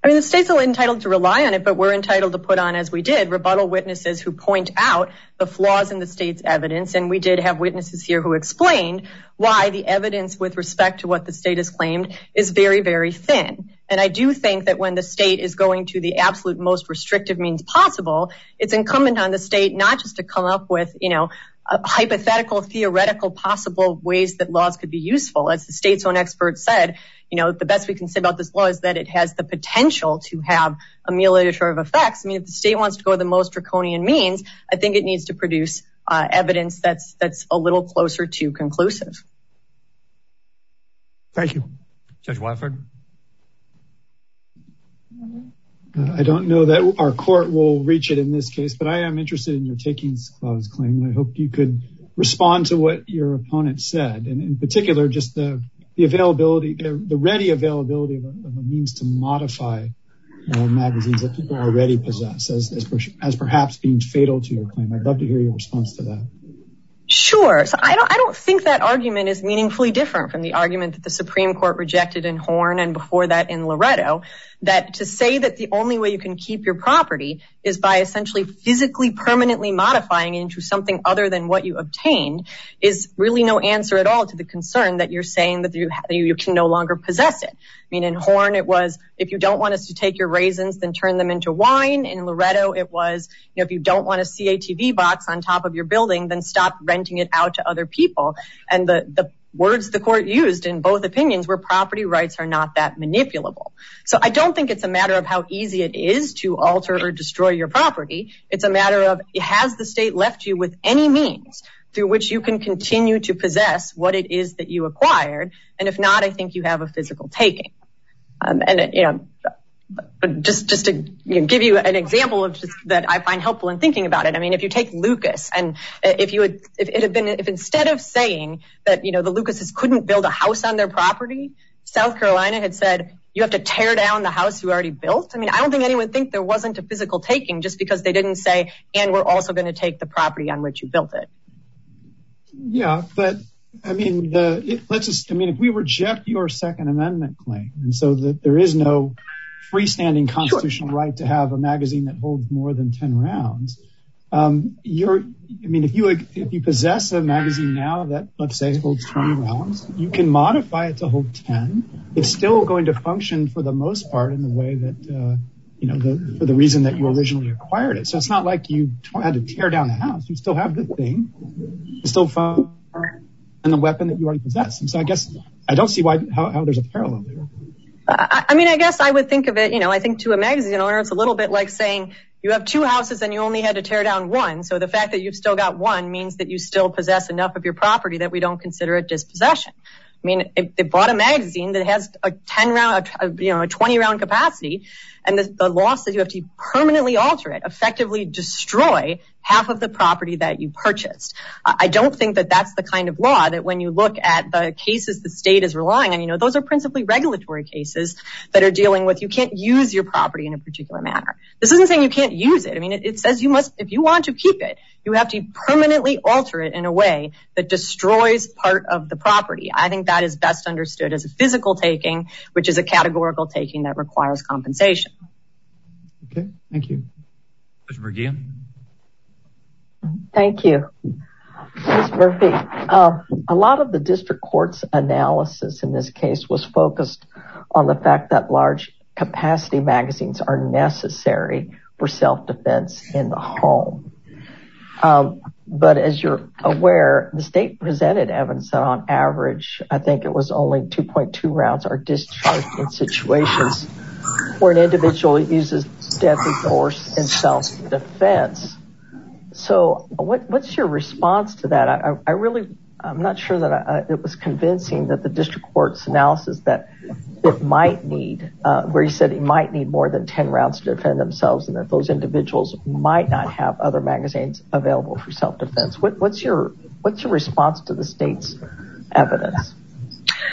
I mean, the state's entitled to rely on it, but we're entitled to put on, as we did, rebuttal witnesses who point out the flaws in the state's evidence. And we did have witnesses here who explained why the evidence with respect to what the state has claimed is very, very thin. And I do think that when the state is going to the absolute most restrictive means possible, it's incumbent on the state not just to come up with, you know, hypothetical, theoretical, possible ways that laws could be useful. As the state's own expert said, you know, the best we can say about this law is that it has the potential to have ameliorative effects. I mean, if the state wants to go the most draconian means, I think it needs to produce uh, evidence that's a little closer to conclusive. Thank you. Judge Watford? I don't know that our court will reach it in this case, but I am interested in your takings clause claim. I hope you could respond to what your opponent said, and in particular, just the availability, the ready availability of a means to modify uh, magazines that people already possess as perhaps being fatal to your claim. I'd love to hear your response to that. Sure. So I don't think that argument is meaningfully different from the argument that the Supreme Court rejected in Horne and before that in Loretto, that to say that the only way you can keep your property is by essentially physically permanently modifying it into something other than what you obtained is really no answer at all to the concern that you're saying that you can no longer possess it. I mean, in Horne, it was if you don't want us to take your raisins, then turn them into wine. In Loretto, it was you know, if you don't want a CATV box on top of your building, then stop renting it out to other people. And the the words the court used in both opinions were property rights are not that manipulable. So I don't think it's a matter of how easy it is to alter or destroy your property. It's a matter of has the state left you with any means through which you can continue to possess what it is that you acquired. And if not, I think you have a physical taking. Um, and just to give you an example of that I find helpful in thinking about it, I mean, if you take Lucas and if it had been if instead of saying that, you know, the Lucases couldn't build a house on their property, South Carolina had said you have to tear down the house you already built. I mean, I don't think anyone would think there wasn't a physical taking just because they didn't say and we're also going to take the property on which you built it. Yeah, but I mean, let's just I mean, if we reject your Second Amendment claim and so that there is no freestanding constitutional right to have a magazine that holds more than 10 rounds, um, you're I mean, if you if you possess a magazine now that let's say holds 20 rounds, you can modify it to hold 10. It's still going to function for the most part in the way that, uh, you know, for the reason that you originally acquired it. So it's not like you had to tear down the house. You still have the thing. It's still fun. And the weapon that you already possess. And so I guess I don't see why how there's a parallel there. I mean, I guess I would think of it, you know, I think to a magazine owner, it's a little bit like saying you have two houses and you only had to tear down one. So the fact that you've still got one means that you still possess enough of your property that we don't consider it dispossession. I mean, they bought a magazine that has a 10 round, you know, a 20 round capacity and the loss that you have to permanently alter it, effectively destroy half of the property that you purchased. I don't think that that's the kind of law that when you look at the cases the state is relying on, you know, those are principally regulatory cases that are dealing with you can't use your property in a particular manner. This isn't saying you can't use it. I mean, it says you must if you want to keep it, you have to permanently alter it in a way that destroys part of the property. I think that is best understood as a physical taking, which is a categorical taking that requires compensation. OK, thank you. Thank you. Ms. Murphy, um, a lot of the district court's analysis in this case was focused on the fact that large capacity magazines are necessary for self-defense in the home. Um, but as you're aware, the state presented evidence that on average, I think it was only 2.2 rounds are discharged in situations where an individual uses deadly force in self-defense. So what's your response to that? I really I'm not sure that it was convincing that the district court's analysis that it might need uh, where he said he might need more than 10 rounds to defend themselves and that those individuals might not have other magazines available for self-defense. What's your what's your response to the state's evidence?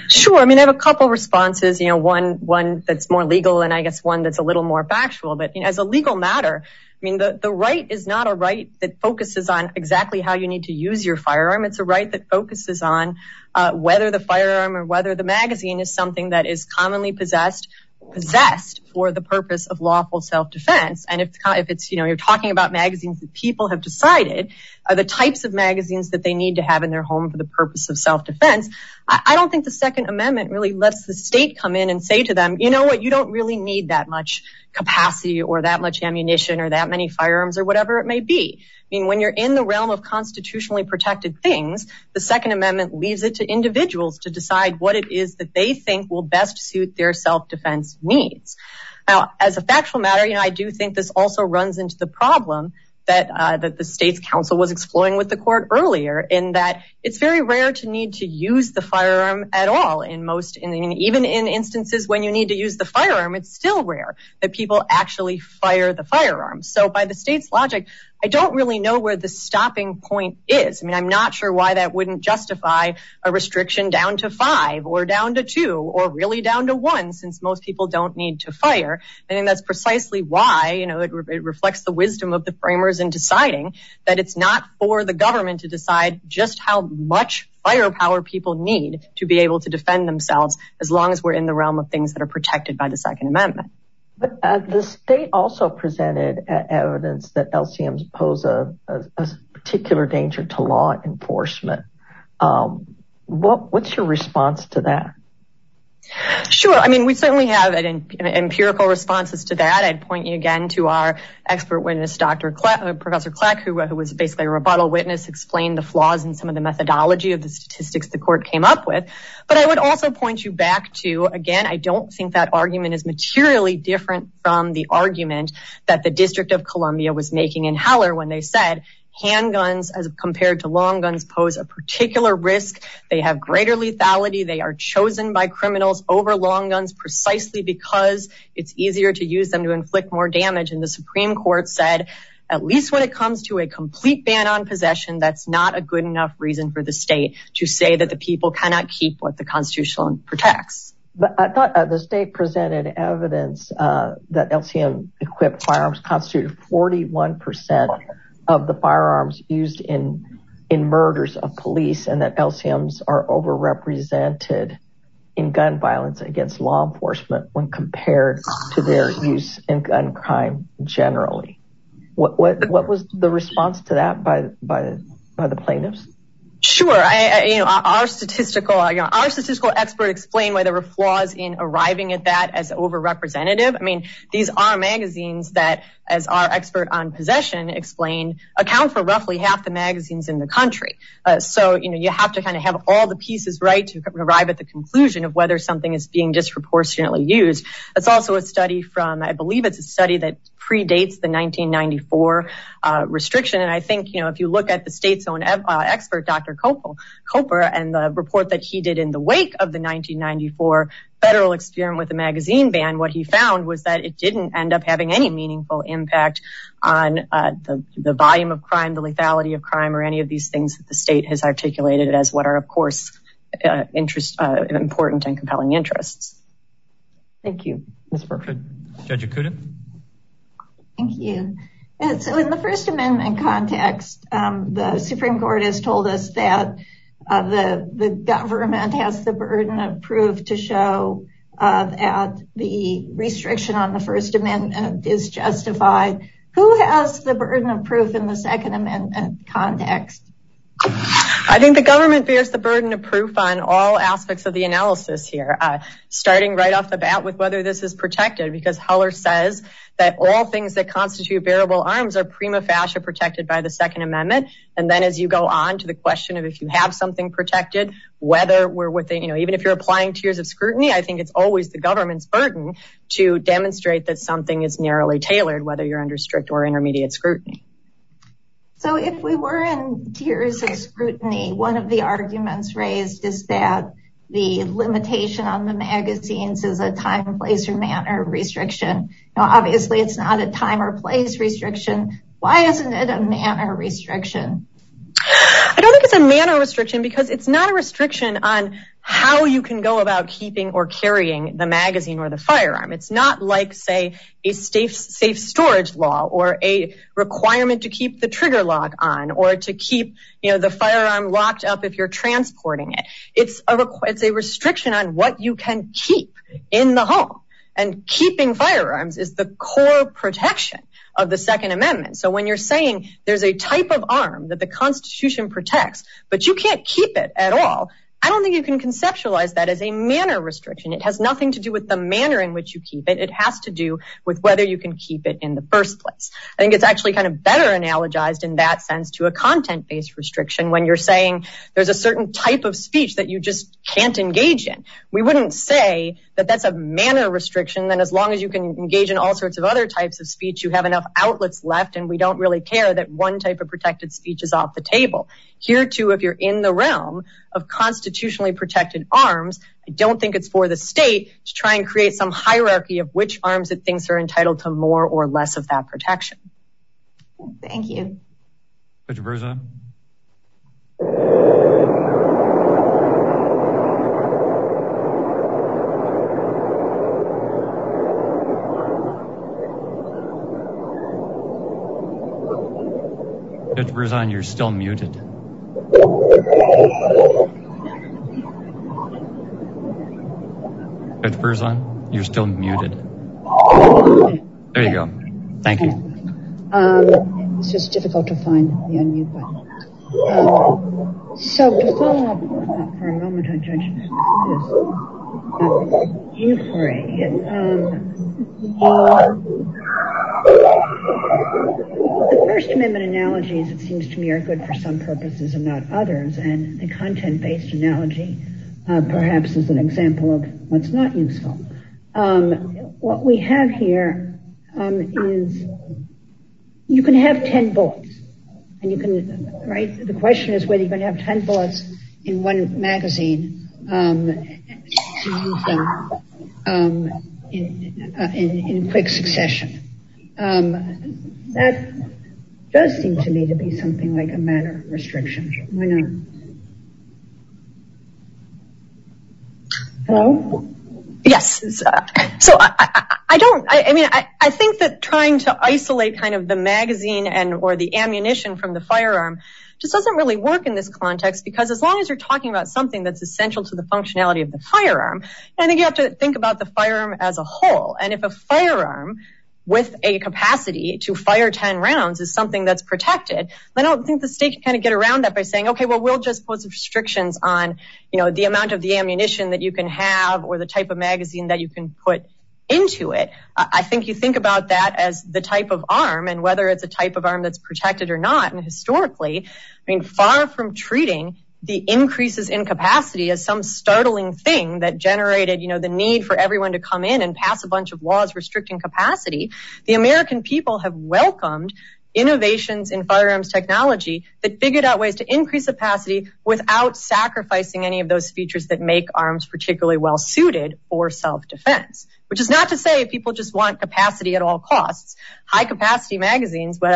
Sure. I mean, I have a couple responses, you know, one one that's more legal and I guess one that's a little more factual. But as a legal matter, I mean, the the right is not a right that focuses on exactly how you need to use your firearm. It's a right that focuses on uh, whether the firearm or whether the magazine is something that is commonly possessed, possessed for the purpose of lawful self-defense. And if it's, you know, you're talking about magazines that people have decided are the types of magazines that they need to have in their home for the purpose of self-defense. I don't think the Second Amendment really lets the state come in and say to them, you know what, you don't really need that much capacity or that much ammunition or that many firearms or whatever it may be. Mean, when you're in the realm of constitutionally protected things, the Second Amendment leaves it to individuals to decide what it is that they think will best suit their self-defense needs. Now, as a factual matter, you know, I do think this also runs into the problem that uh, that the state's counsel was exploring with the court earlier in that it's very rare to need to use the firearm at all in most even in instances when you need to use the firearm. It's still rare that people actually fire the firearm. So by the state's logic, I don't really know where the stopping point is. I mean, I'm not sure why that wouldn't justify a restriction down to five or down to two or really down to one since most people don't need to fire. I think that's precisely why, you know, it reflects the wisdom of the framers in deciding that it's not for the government to decide just how much firepower people need to be able to defend themselves as long as we're in the realm of things that are protected by the Second Amendment. But the state also presented uh, evidence that LCMs pose a particular danger to law enforcement. Um, what's your response to that? Sure. I mean, we certainly have empirical responses to that. I'd point you again to our expert witness, Doctor uh, Professor Kleck, who was basically a rebuttal witness, explained the flaws in some of the methodology of the statistics the court came up with. But I would also point you back to, again, I don't think that argument is materially different from the argument that the District of Columbia was making in Heller when they said handguns as compared to long guns pose a particular risk. They have greater lethality. They are chosen by criminals over long guns precisely because it's easier to use them to inflict more damage. And the Supreme Court said, at least when it comes to a complete ban on possession, that's not a good enough reason for the state to say that the people cannot keep what the Constitution protects. But I thought uh, the state presented evidence uh, that LCM equipped firearms constituted 41% of the firearms used in in murders of police and that LCMs are overrepresented in gun violence against law enforcement when compared to their use in gun crime generally. What what what was the response to that by by by the plaintiffs? Sure. Our statistical uh our statistical expert explained why there were flaws in arriving at that as over-representative. I mean, these are magazines that, as our expert on possession explained, account for roughly half the magazines in the country. So you know, you have to kind of have all the pieces right to arrive at the conclusion of whether something is being disproportionately used. It's also a study from, I believe it's a study that predates the 1994 uh, restriction. And I think, you know, if you look at the state's own uh, expert, Dr. Koper, and the report that he did in the wake of the 1994 federal experiment with the magazine ban, what he found was that it didn't end up having any meaningful impact on uh, the volume of crime, the lethality of crime, or any of these things that the state has articulated as what are, of course, important and compelling interests. Thank you, Ms. Burke. Judge Ikuta? Thank you. So in the First Amendment context, um, the Supreme Court has told us that uh, the government has the burden of proof to show uh, that the restriction on the First Amendment is justified. Who has the burden of proof in the Second Amendment context? I think the government bears the burden of proof on all aspects of the analysis here, uh, starting right off the bat with whether this is protected, because Heller says that all things that constitute bearable arms are prima facie protected by the Second Amendment. And then as you go on to the question of if you have something protected, whether we're within, you know, even if you're applying tiers of scrutiny, I think it's always the government's burden to demonstrate that something is narrowly tailored, whether you're under strict or intermediate scrutiny. So if we were in tiers of scrutiny, one of the arguments raised is that the limitation on the magazines is a time, place, or manner restriction. Now, obviously, it's not a time or place restriction. Why isn't it a manner restriction? I don't think it's a manner restriction because it's not a restriction on how you can go about keeping or carrying the magazine or the firearm. It's not like, say, a safe storage law or a requirement to keep the trigger lock on or to keep, you know, the firearm locked up if you're transporting it. It's a restriction on what you can keep in the home. And keeping firearms is the core protection of the Second Amendment. So when you're saying there's a type of arm that the Constitution protects, but you can't keep it at all, I don't think you can conceptualize that as a manner restriction. It has nothing to do with the manner in which you keep it. It has to do with whether you can keep it in the first place. I think it's actually kind of better analogized in that sense to a content-based restriction when you're saying there's a certain type of speech that you just can't engage in. We wouldn't say that that's a manner restriction, then as long as you can engage in all sorts of other types of speech, you have enough outlets left and we don't really care that one type of protected speech is off the table. Here, too, if you're in the realm of constitutionally protected arms, I don't think it's for the state to try and create some hierarchy of which arms it thinks are entitled to more or less of that protection. Thank you. Judge Berzon? Judge Berzon, you're still muted. Judge Berzon, you're still muted. There you go. Thank you. Um, it's just difficult to find the unmute button. Um, so to follow up for a moment on Judge Berzon's inquiry, um, the First Amendment analogies, it seems to me, are good for some purposes and not others. And the content-based analogy Uh, perhaps is an example of what's not useful. Um, what we have here um, is you can have 10 bullets. And you can, right? The question is whether you can have 10 bullets in one magazine um, to use them uh, in in quick succession. That does seem to me to be something like a manner restriction. Why not? Yes. So I don't, I mean, I think that trying to isolate kind of the magazine and or the ammunition from the firearm just doesn't really work in this context because as long as you're talking about something that's essential to the functionality of the firearm, I think you have to think about the firearm as a whole. And if a firearm with a capacity to fire 10 rounds is something that's protected, I don't think the state can kind of get around that by saying, okay, well, we'll just put restrictions on you know, the amount of the ammunition that you can have or the type of magazine that you can put into it. I think you think about that as the type of arm and whether it's a type of arm that's protected or not. And historically, I mean, far from treating the increases in capacity as some startling thing that generated you know, the need for everyone to come in and pass a bunch of laws restricting capacity, the American people have welcomed innovations in firearms technology that figured out ways to increase capacity without sacrificing any of those features that make arms particularly well suited for self-defense, which is not to say people just want capacity at all costs. High capacity magazines, what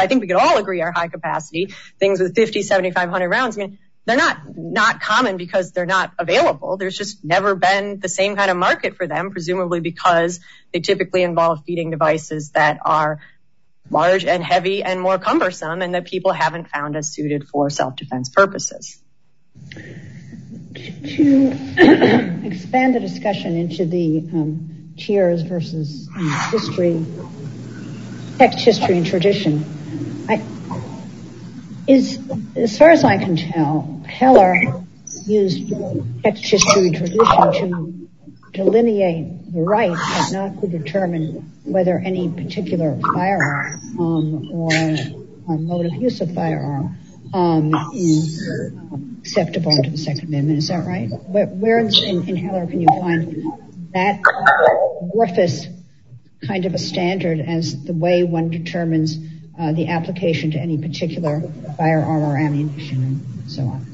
I think we could all agree are high capacity, things with 50, 7,500 rounds, they're not not common because they're not available. There's just never been the same kind of market for them, presumably because they typically involve feeding devices that are large and heavy and more cumbersome and that people haven't found as suited for self-defense purposes. To expand the discussion into the um, tiers versus um, history, text history and tradition, as far as I can tell, Heller used text history tradition to delineate the right but not to determine whether any particular firearm um, or uh, mode of use of firearm um, is um, acceptable under the Second Amendment. Is that right? Where in Heller can you find that amorphous kind of a standard as the way one determines Uh, the application to any particular firearm or ammunition and so on?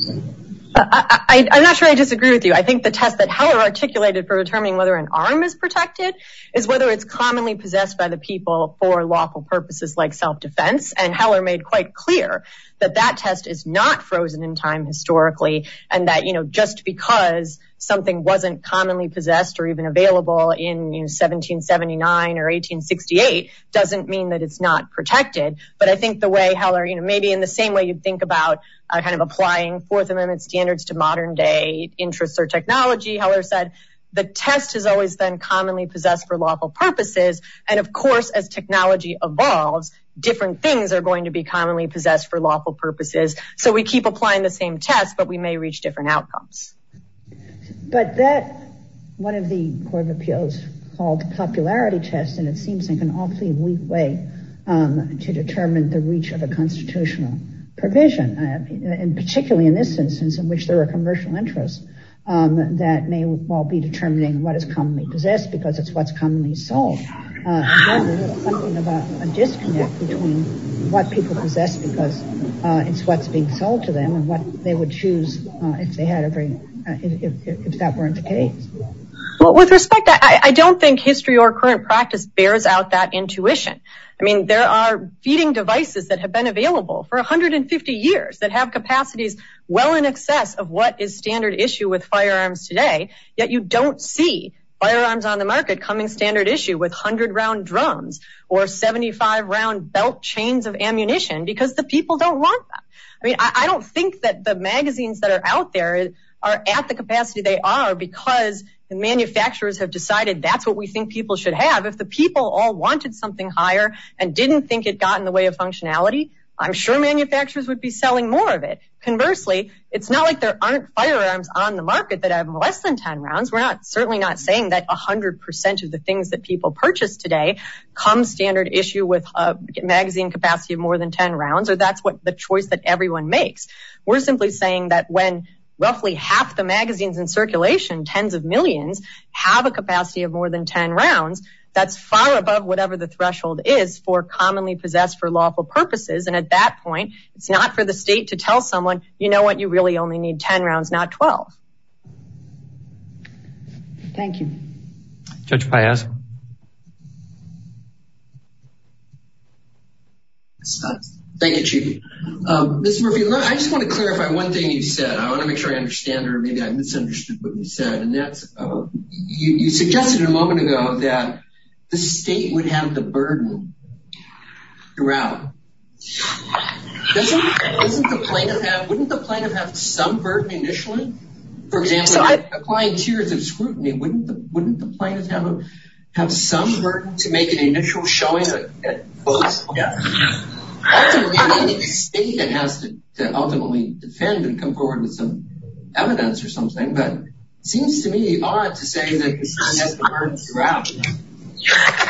Uh, I'm not sure I disagree with you. I think the test that Heller articulated for determining whether an arm is protected is whether it's commonly possessed by the people for lawful purposes like self-defense. And Heller made quite clear that that test is not frozen in time historically and that you know, just because something wasn't commonly possessed or even available in 1779 or 1868 doesn't mean that it's not protected. But I think the way Heller, you know, maybe in the same way you'd think about uh, kind of applying Fourth Amendment standards to modern day interests or technology, Heller said the test has always been commonly possessed for lawful purposes. And of course, as technology evolves, different things are going to be commonly possessed for lawful purposes. So we keep applying the same test, but we may reach different outcomes. But that, one of the Court of Appeals called the popularity test, and it seems like an awfully weak way um, to determine the reach of a constitutional provision. Uh, and particularly in this instance, in which there are commercial interests um, that may well be determining what is commonly possessed because it's what's commonly sold. Uh, there's something about a disconnect between what people possess because uh, it's what's being sold to them and what they would choose uh, if they had every, if that weren't the case. Well, with respect, I don't think history or current practice bears out that intuition. I mean, there are feeding devices that have been available for 150 years that have capacities well in excess of what is standard issue with firearms today, yet you don't see firearms on the market coming standard issue with 100-round drums or 75-round belt chains of ammunition because the people don't want that. I mean, I don't think that the magazines that are out there are at the capacity they are because the manufacturers have decided that's what we think people should have. If the people all wanted something higher and didn't think it got in the way of functionality, I'm sure manufacturers would be selling more of it. Conversely, it's not like there aren't firearms on the market that have less than 10 rounds. We're not certainly not saying that 100% of the things that people purchase today come standard issue with a magazine capacity of more than 10 rounds or that's what the choice that everyone makes. We're simply saying that when roughly half the magazines in circulation, tens of millions, have a capacity of more than 10 rounds, that's far above whatever the threshold is for commonly possessed for lawful purposes. And at that point, it's not for the state to tell someone, you know what, you really only need 10 rounds, not 12. Thank you. Judge Paez. Thank you, Chief. Um, Mr. Murphy, I just want to clarify one thing you said. I want to make sure I understand or maybe I misunderstood what you said. And that's, uh, you suggested a moment ago that the state would have the burden throughout. Doesn't the plaintiff have, wouldn't the plaintiff have some burden initially? For example, applying tiers of scrutiny, wouldn't the plaintiff have some burden to make an initial showing at both? Ultimately, the state that has to ultimately defend and come forward with some evidence or something. But it seems to me odd to say that the state has the burden throughout.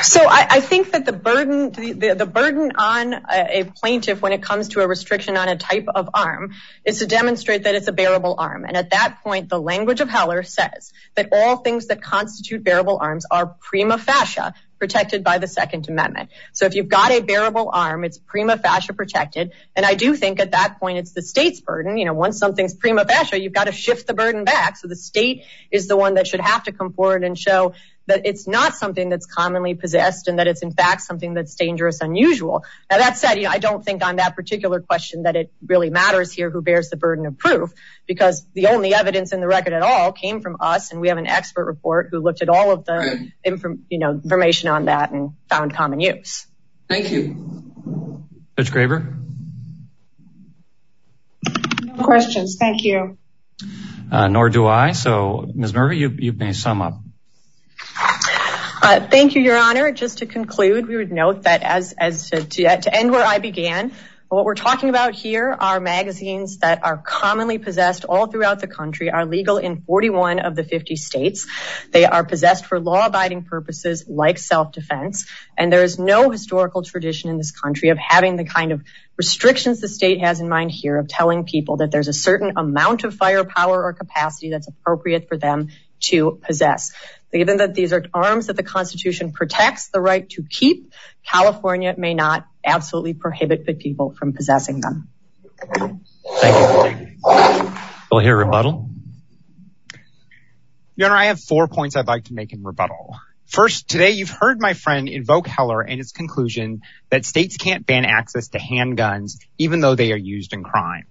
So I think that the burden the burden on a plaintiff when it comes to a restriction on a type of arm is to demonstrate that it's a bearable arm. And at that point, the language of Heller says that all things that constitute bearable arms are prima facie protected by the Second Amendment. So if you've got a bearable arm, it's prima facie protected. And I do think at that point, it's the state's burden. You know, once something's prima facie, you've got to shift the burden back. So the state is the one that should have to come forward and show that it's not something that's commonly possessed and that it's in fact something that's dangerous, unusual. Now that said, I don't think on that particular question that it really matters here who bears the burden of proof because the only evidence in the record at all came from us. And we have an expert report who looked at all of the information on that and found common use. Thank you. Judge Graber? No questions. Thank you. Uh, nor do I. So Ms. Murphy, you may sum up. Uh, thank you, Your Honor. Just to conclude, we would note that as to end where I began, what we're talking about here are magazines that are commonly possessed all throughout the country, are legal in 41 of the 50 states. They are possessed for law-abiding purposes like self-defense. And there is no historical tradition in this country of having the kind of restrictions the state has in mind here of telling people that there's a certain amount of firepower or capacity that's appropriate for them to possess. Given that these are arms that the Constitution protects the right to keep, California may not absolutely prohibit the people from possessing them. Thank you. We'll hear rebuttal. Your Honor, I have four points I'd like to make in rebuttal. First, today you've heard my friend invoke Heller and its conclusion that states can't ban access to handguns even though they are used in crime.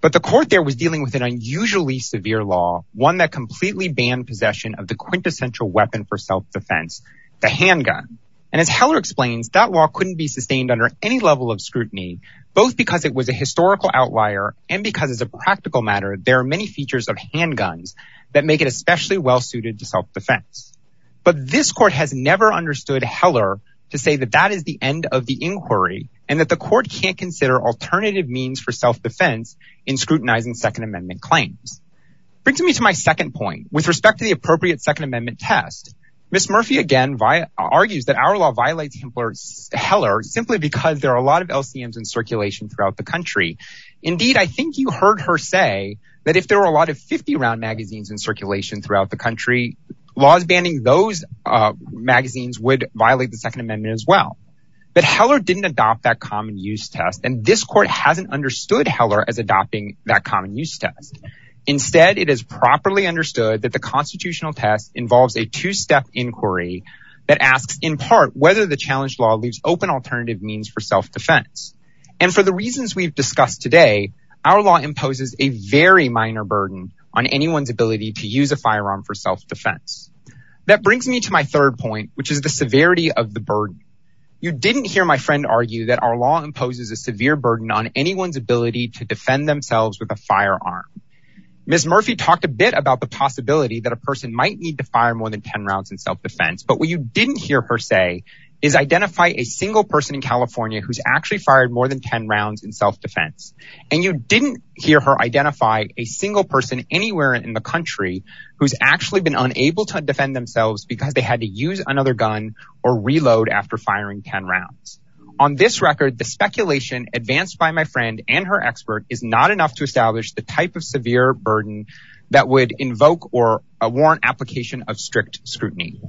But the court there was dealing with an unusually severe law, one that completely banned possession of the quintessential weapon for self-defense, the handgun. And as Heller explains, that law couldn't be sustained under any level of scrutiny, both because it was a historical outlier and because as a practical matter, there are many features of handguns that make it especially well-suited to self-defense. But this court has never understood Heller to say that that is the end of the inquiry and that the court can't consider alternative means for self-defense in scrutinizing Second Amendment claims. Brings me to my second point. With respect to the appropriate Second Amendment test, Ms. Murphy again argues that our law violates Heller simply because there are a lot of LCMs in circulation throughout the country. Indeed, I think you heard her say that if there were a lot of 50-round magazines in circulation throughout the country, laws banning those uh, magazines would violate the Second Amendment as well. But Heller didn't adopt that common use test, and this court hasn't understood Heller as adopting that common use test. Instead, it is properly understood that the constitutional test involves a two-step inquiry that asks in part whether the challenge law leaves open alternative means for self-defense. And for the reasons we've discussed today, our law imposes a very minor burden on anyone's ability to use a firearm for self-defense. That brings me to my third point, which is the severity of the burden. You didn't hear my friend argue that our law imposes a severe burden on anyone's ability to defend themselves with a firearm. Ms. Murphy talked a bit about the possibility that a person might need to fire more than 10 rounds in self-defense, but what you didn't hear her say is identify a single person in California who's actually fired more than 10 rounds in self-defense. And you didn't hear her identify a single person anywhere in the country who's actually been unable to defend themselves because they had to use another gun or reload after firing 10 rounds. On this record, the speculation advanced by my friend and her expert is not enough to establish the type of severe burden that would invoke or warrant application of strict scrutiny.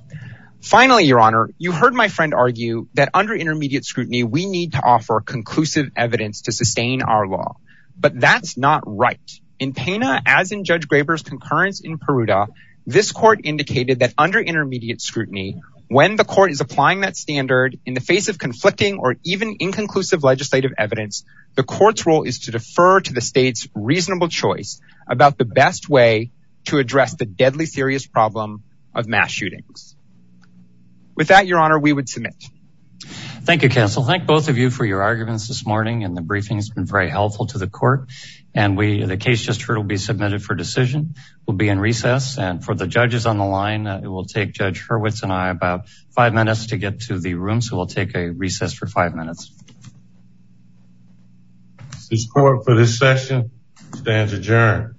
Finally, Your Honor, you heard my friend argue that under intermediate scrutiny, we need to offer conclusive evidence to sustain our law. But that's not right. In Pena, as in Judge Graber's concurrence in Peruta, this court indicated that under intermediate scrutiny, when the court is applying that standard in the face of conflicting or even inconclusive legislative evidence, the court's role is to defer to the state's reasonable choice about the best way to address the deadly serious problem of mass shootings. With that, Your Honor, we would submit. Thank you, counsel. Thank both of you for your arguments this morning and the briefing has been very helpful to the court. And we the case just heard will be submitted for decision. We'll be in recess. And for the judges on the line, uh, it will take Judge Hurwitz and I about five minutes to get to the room. So we'll take a recess for five minutes. This court for this session stands adjourned.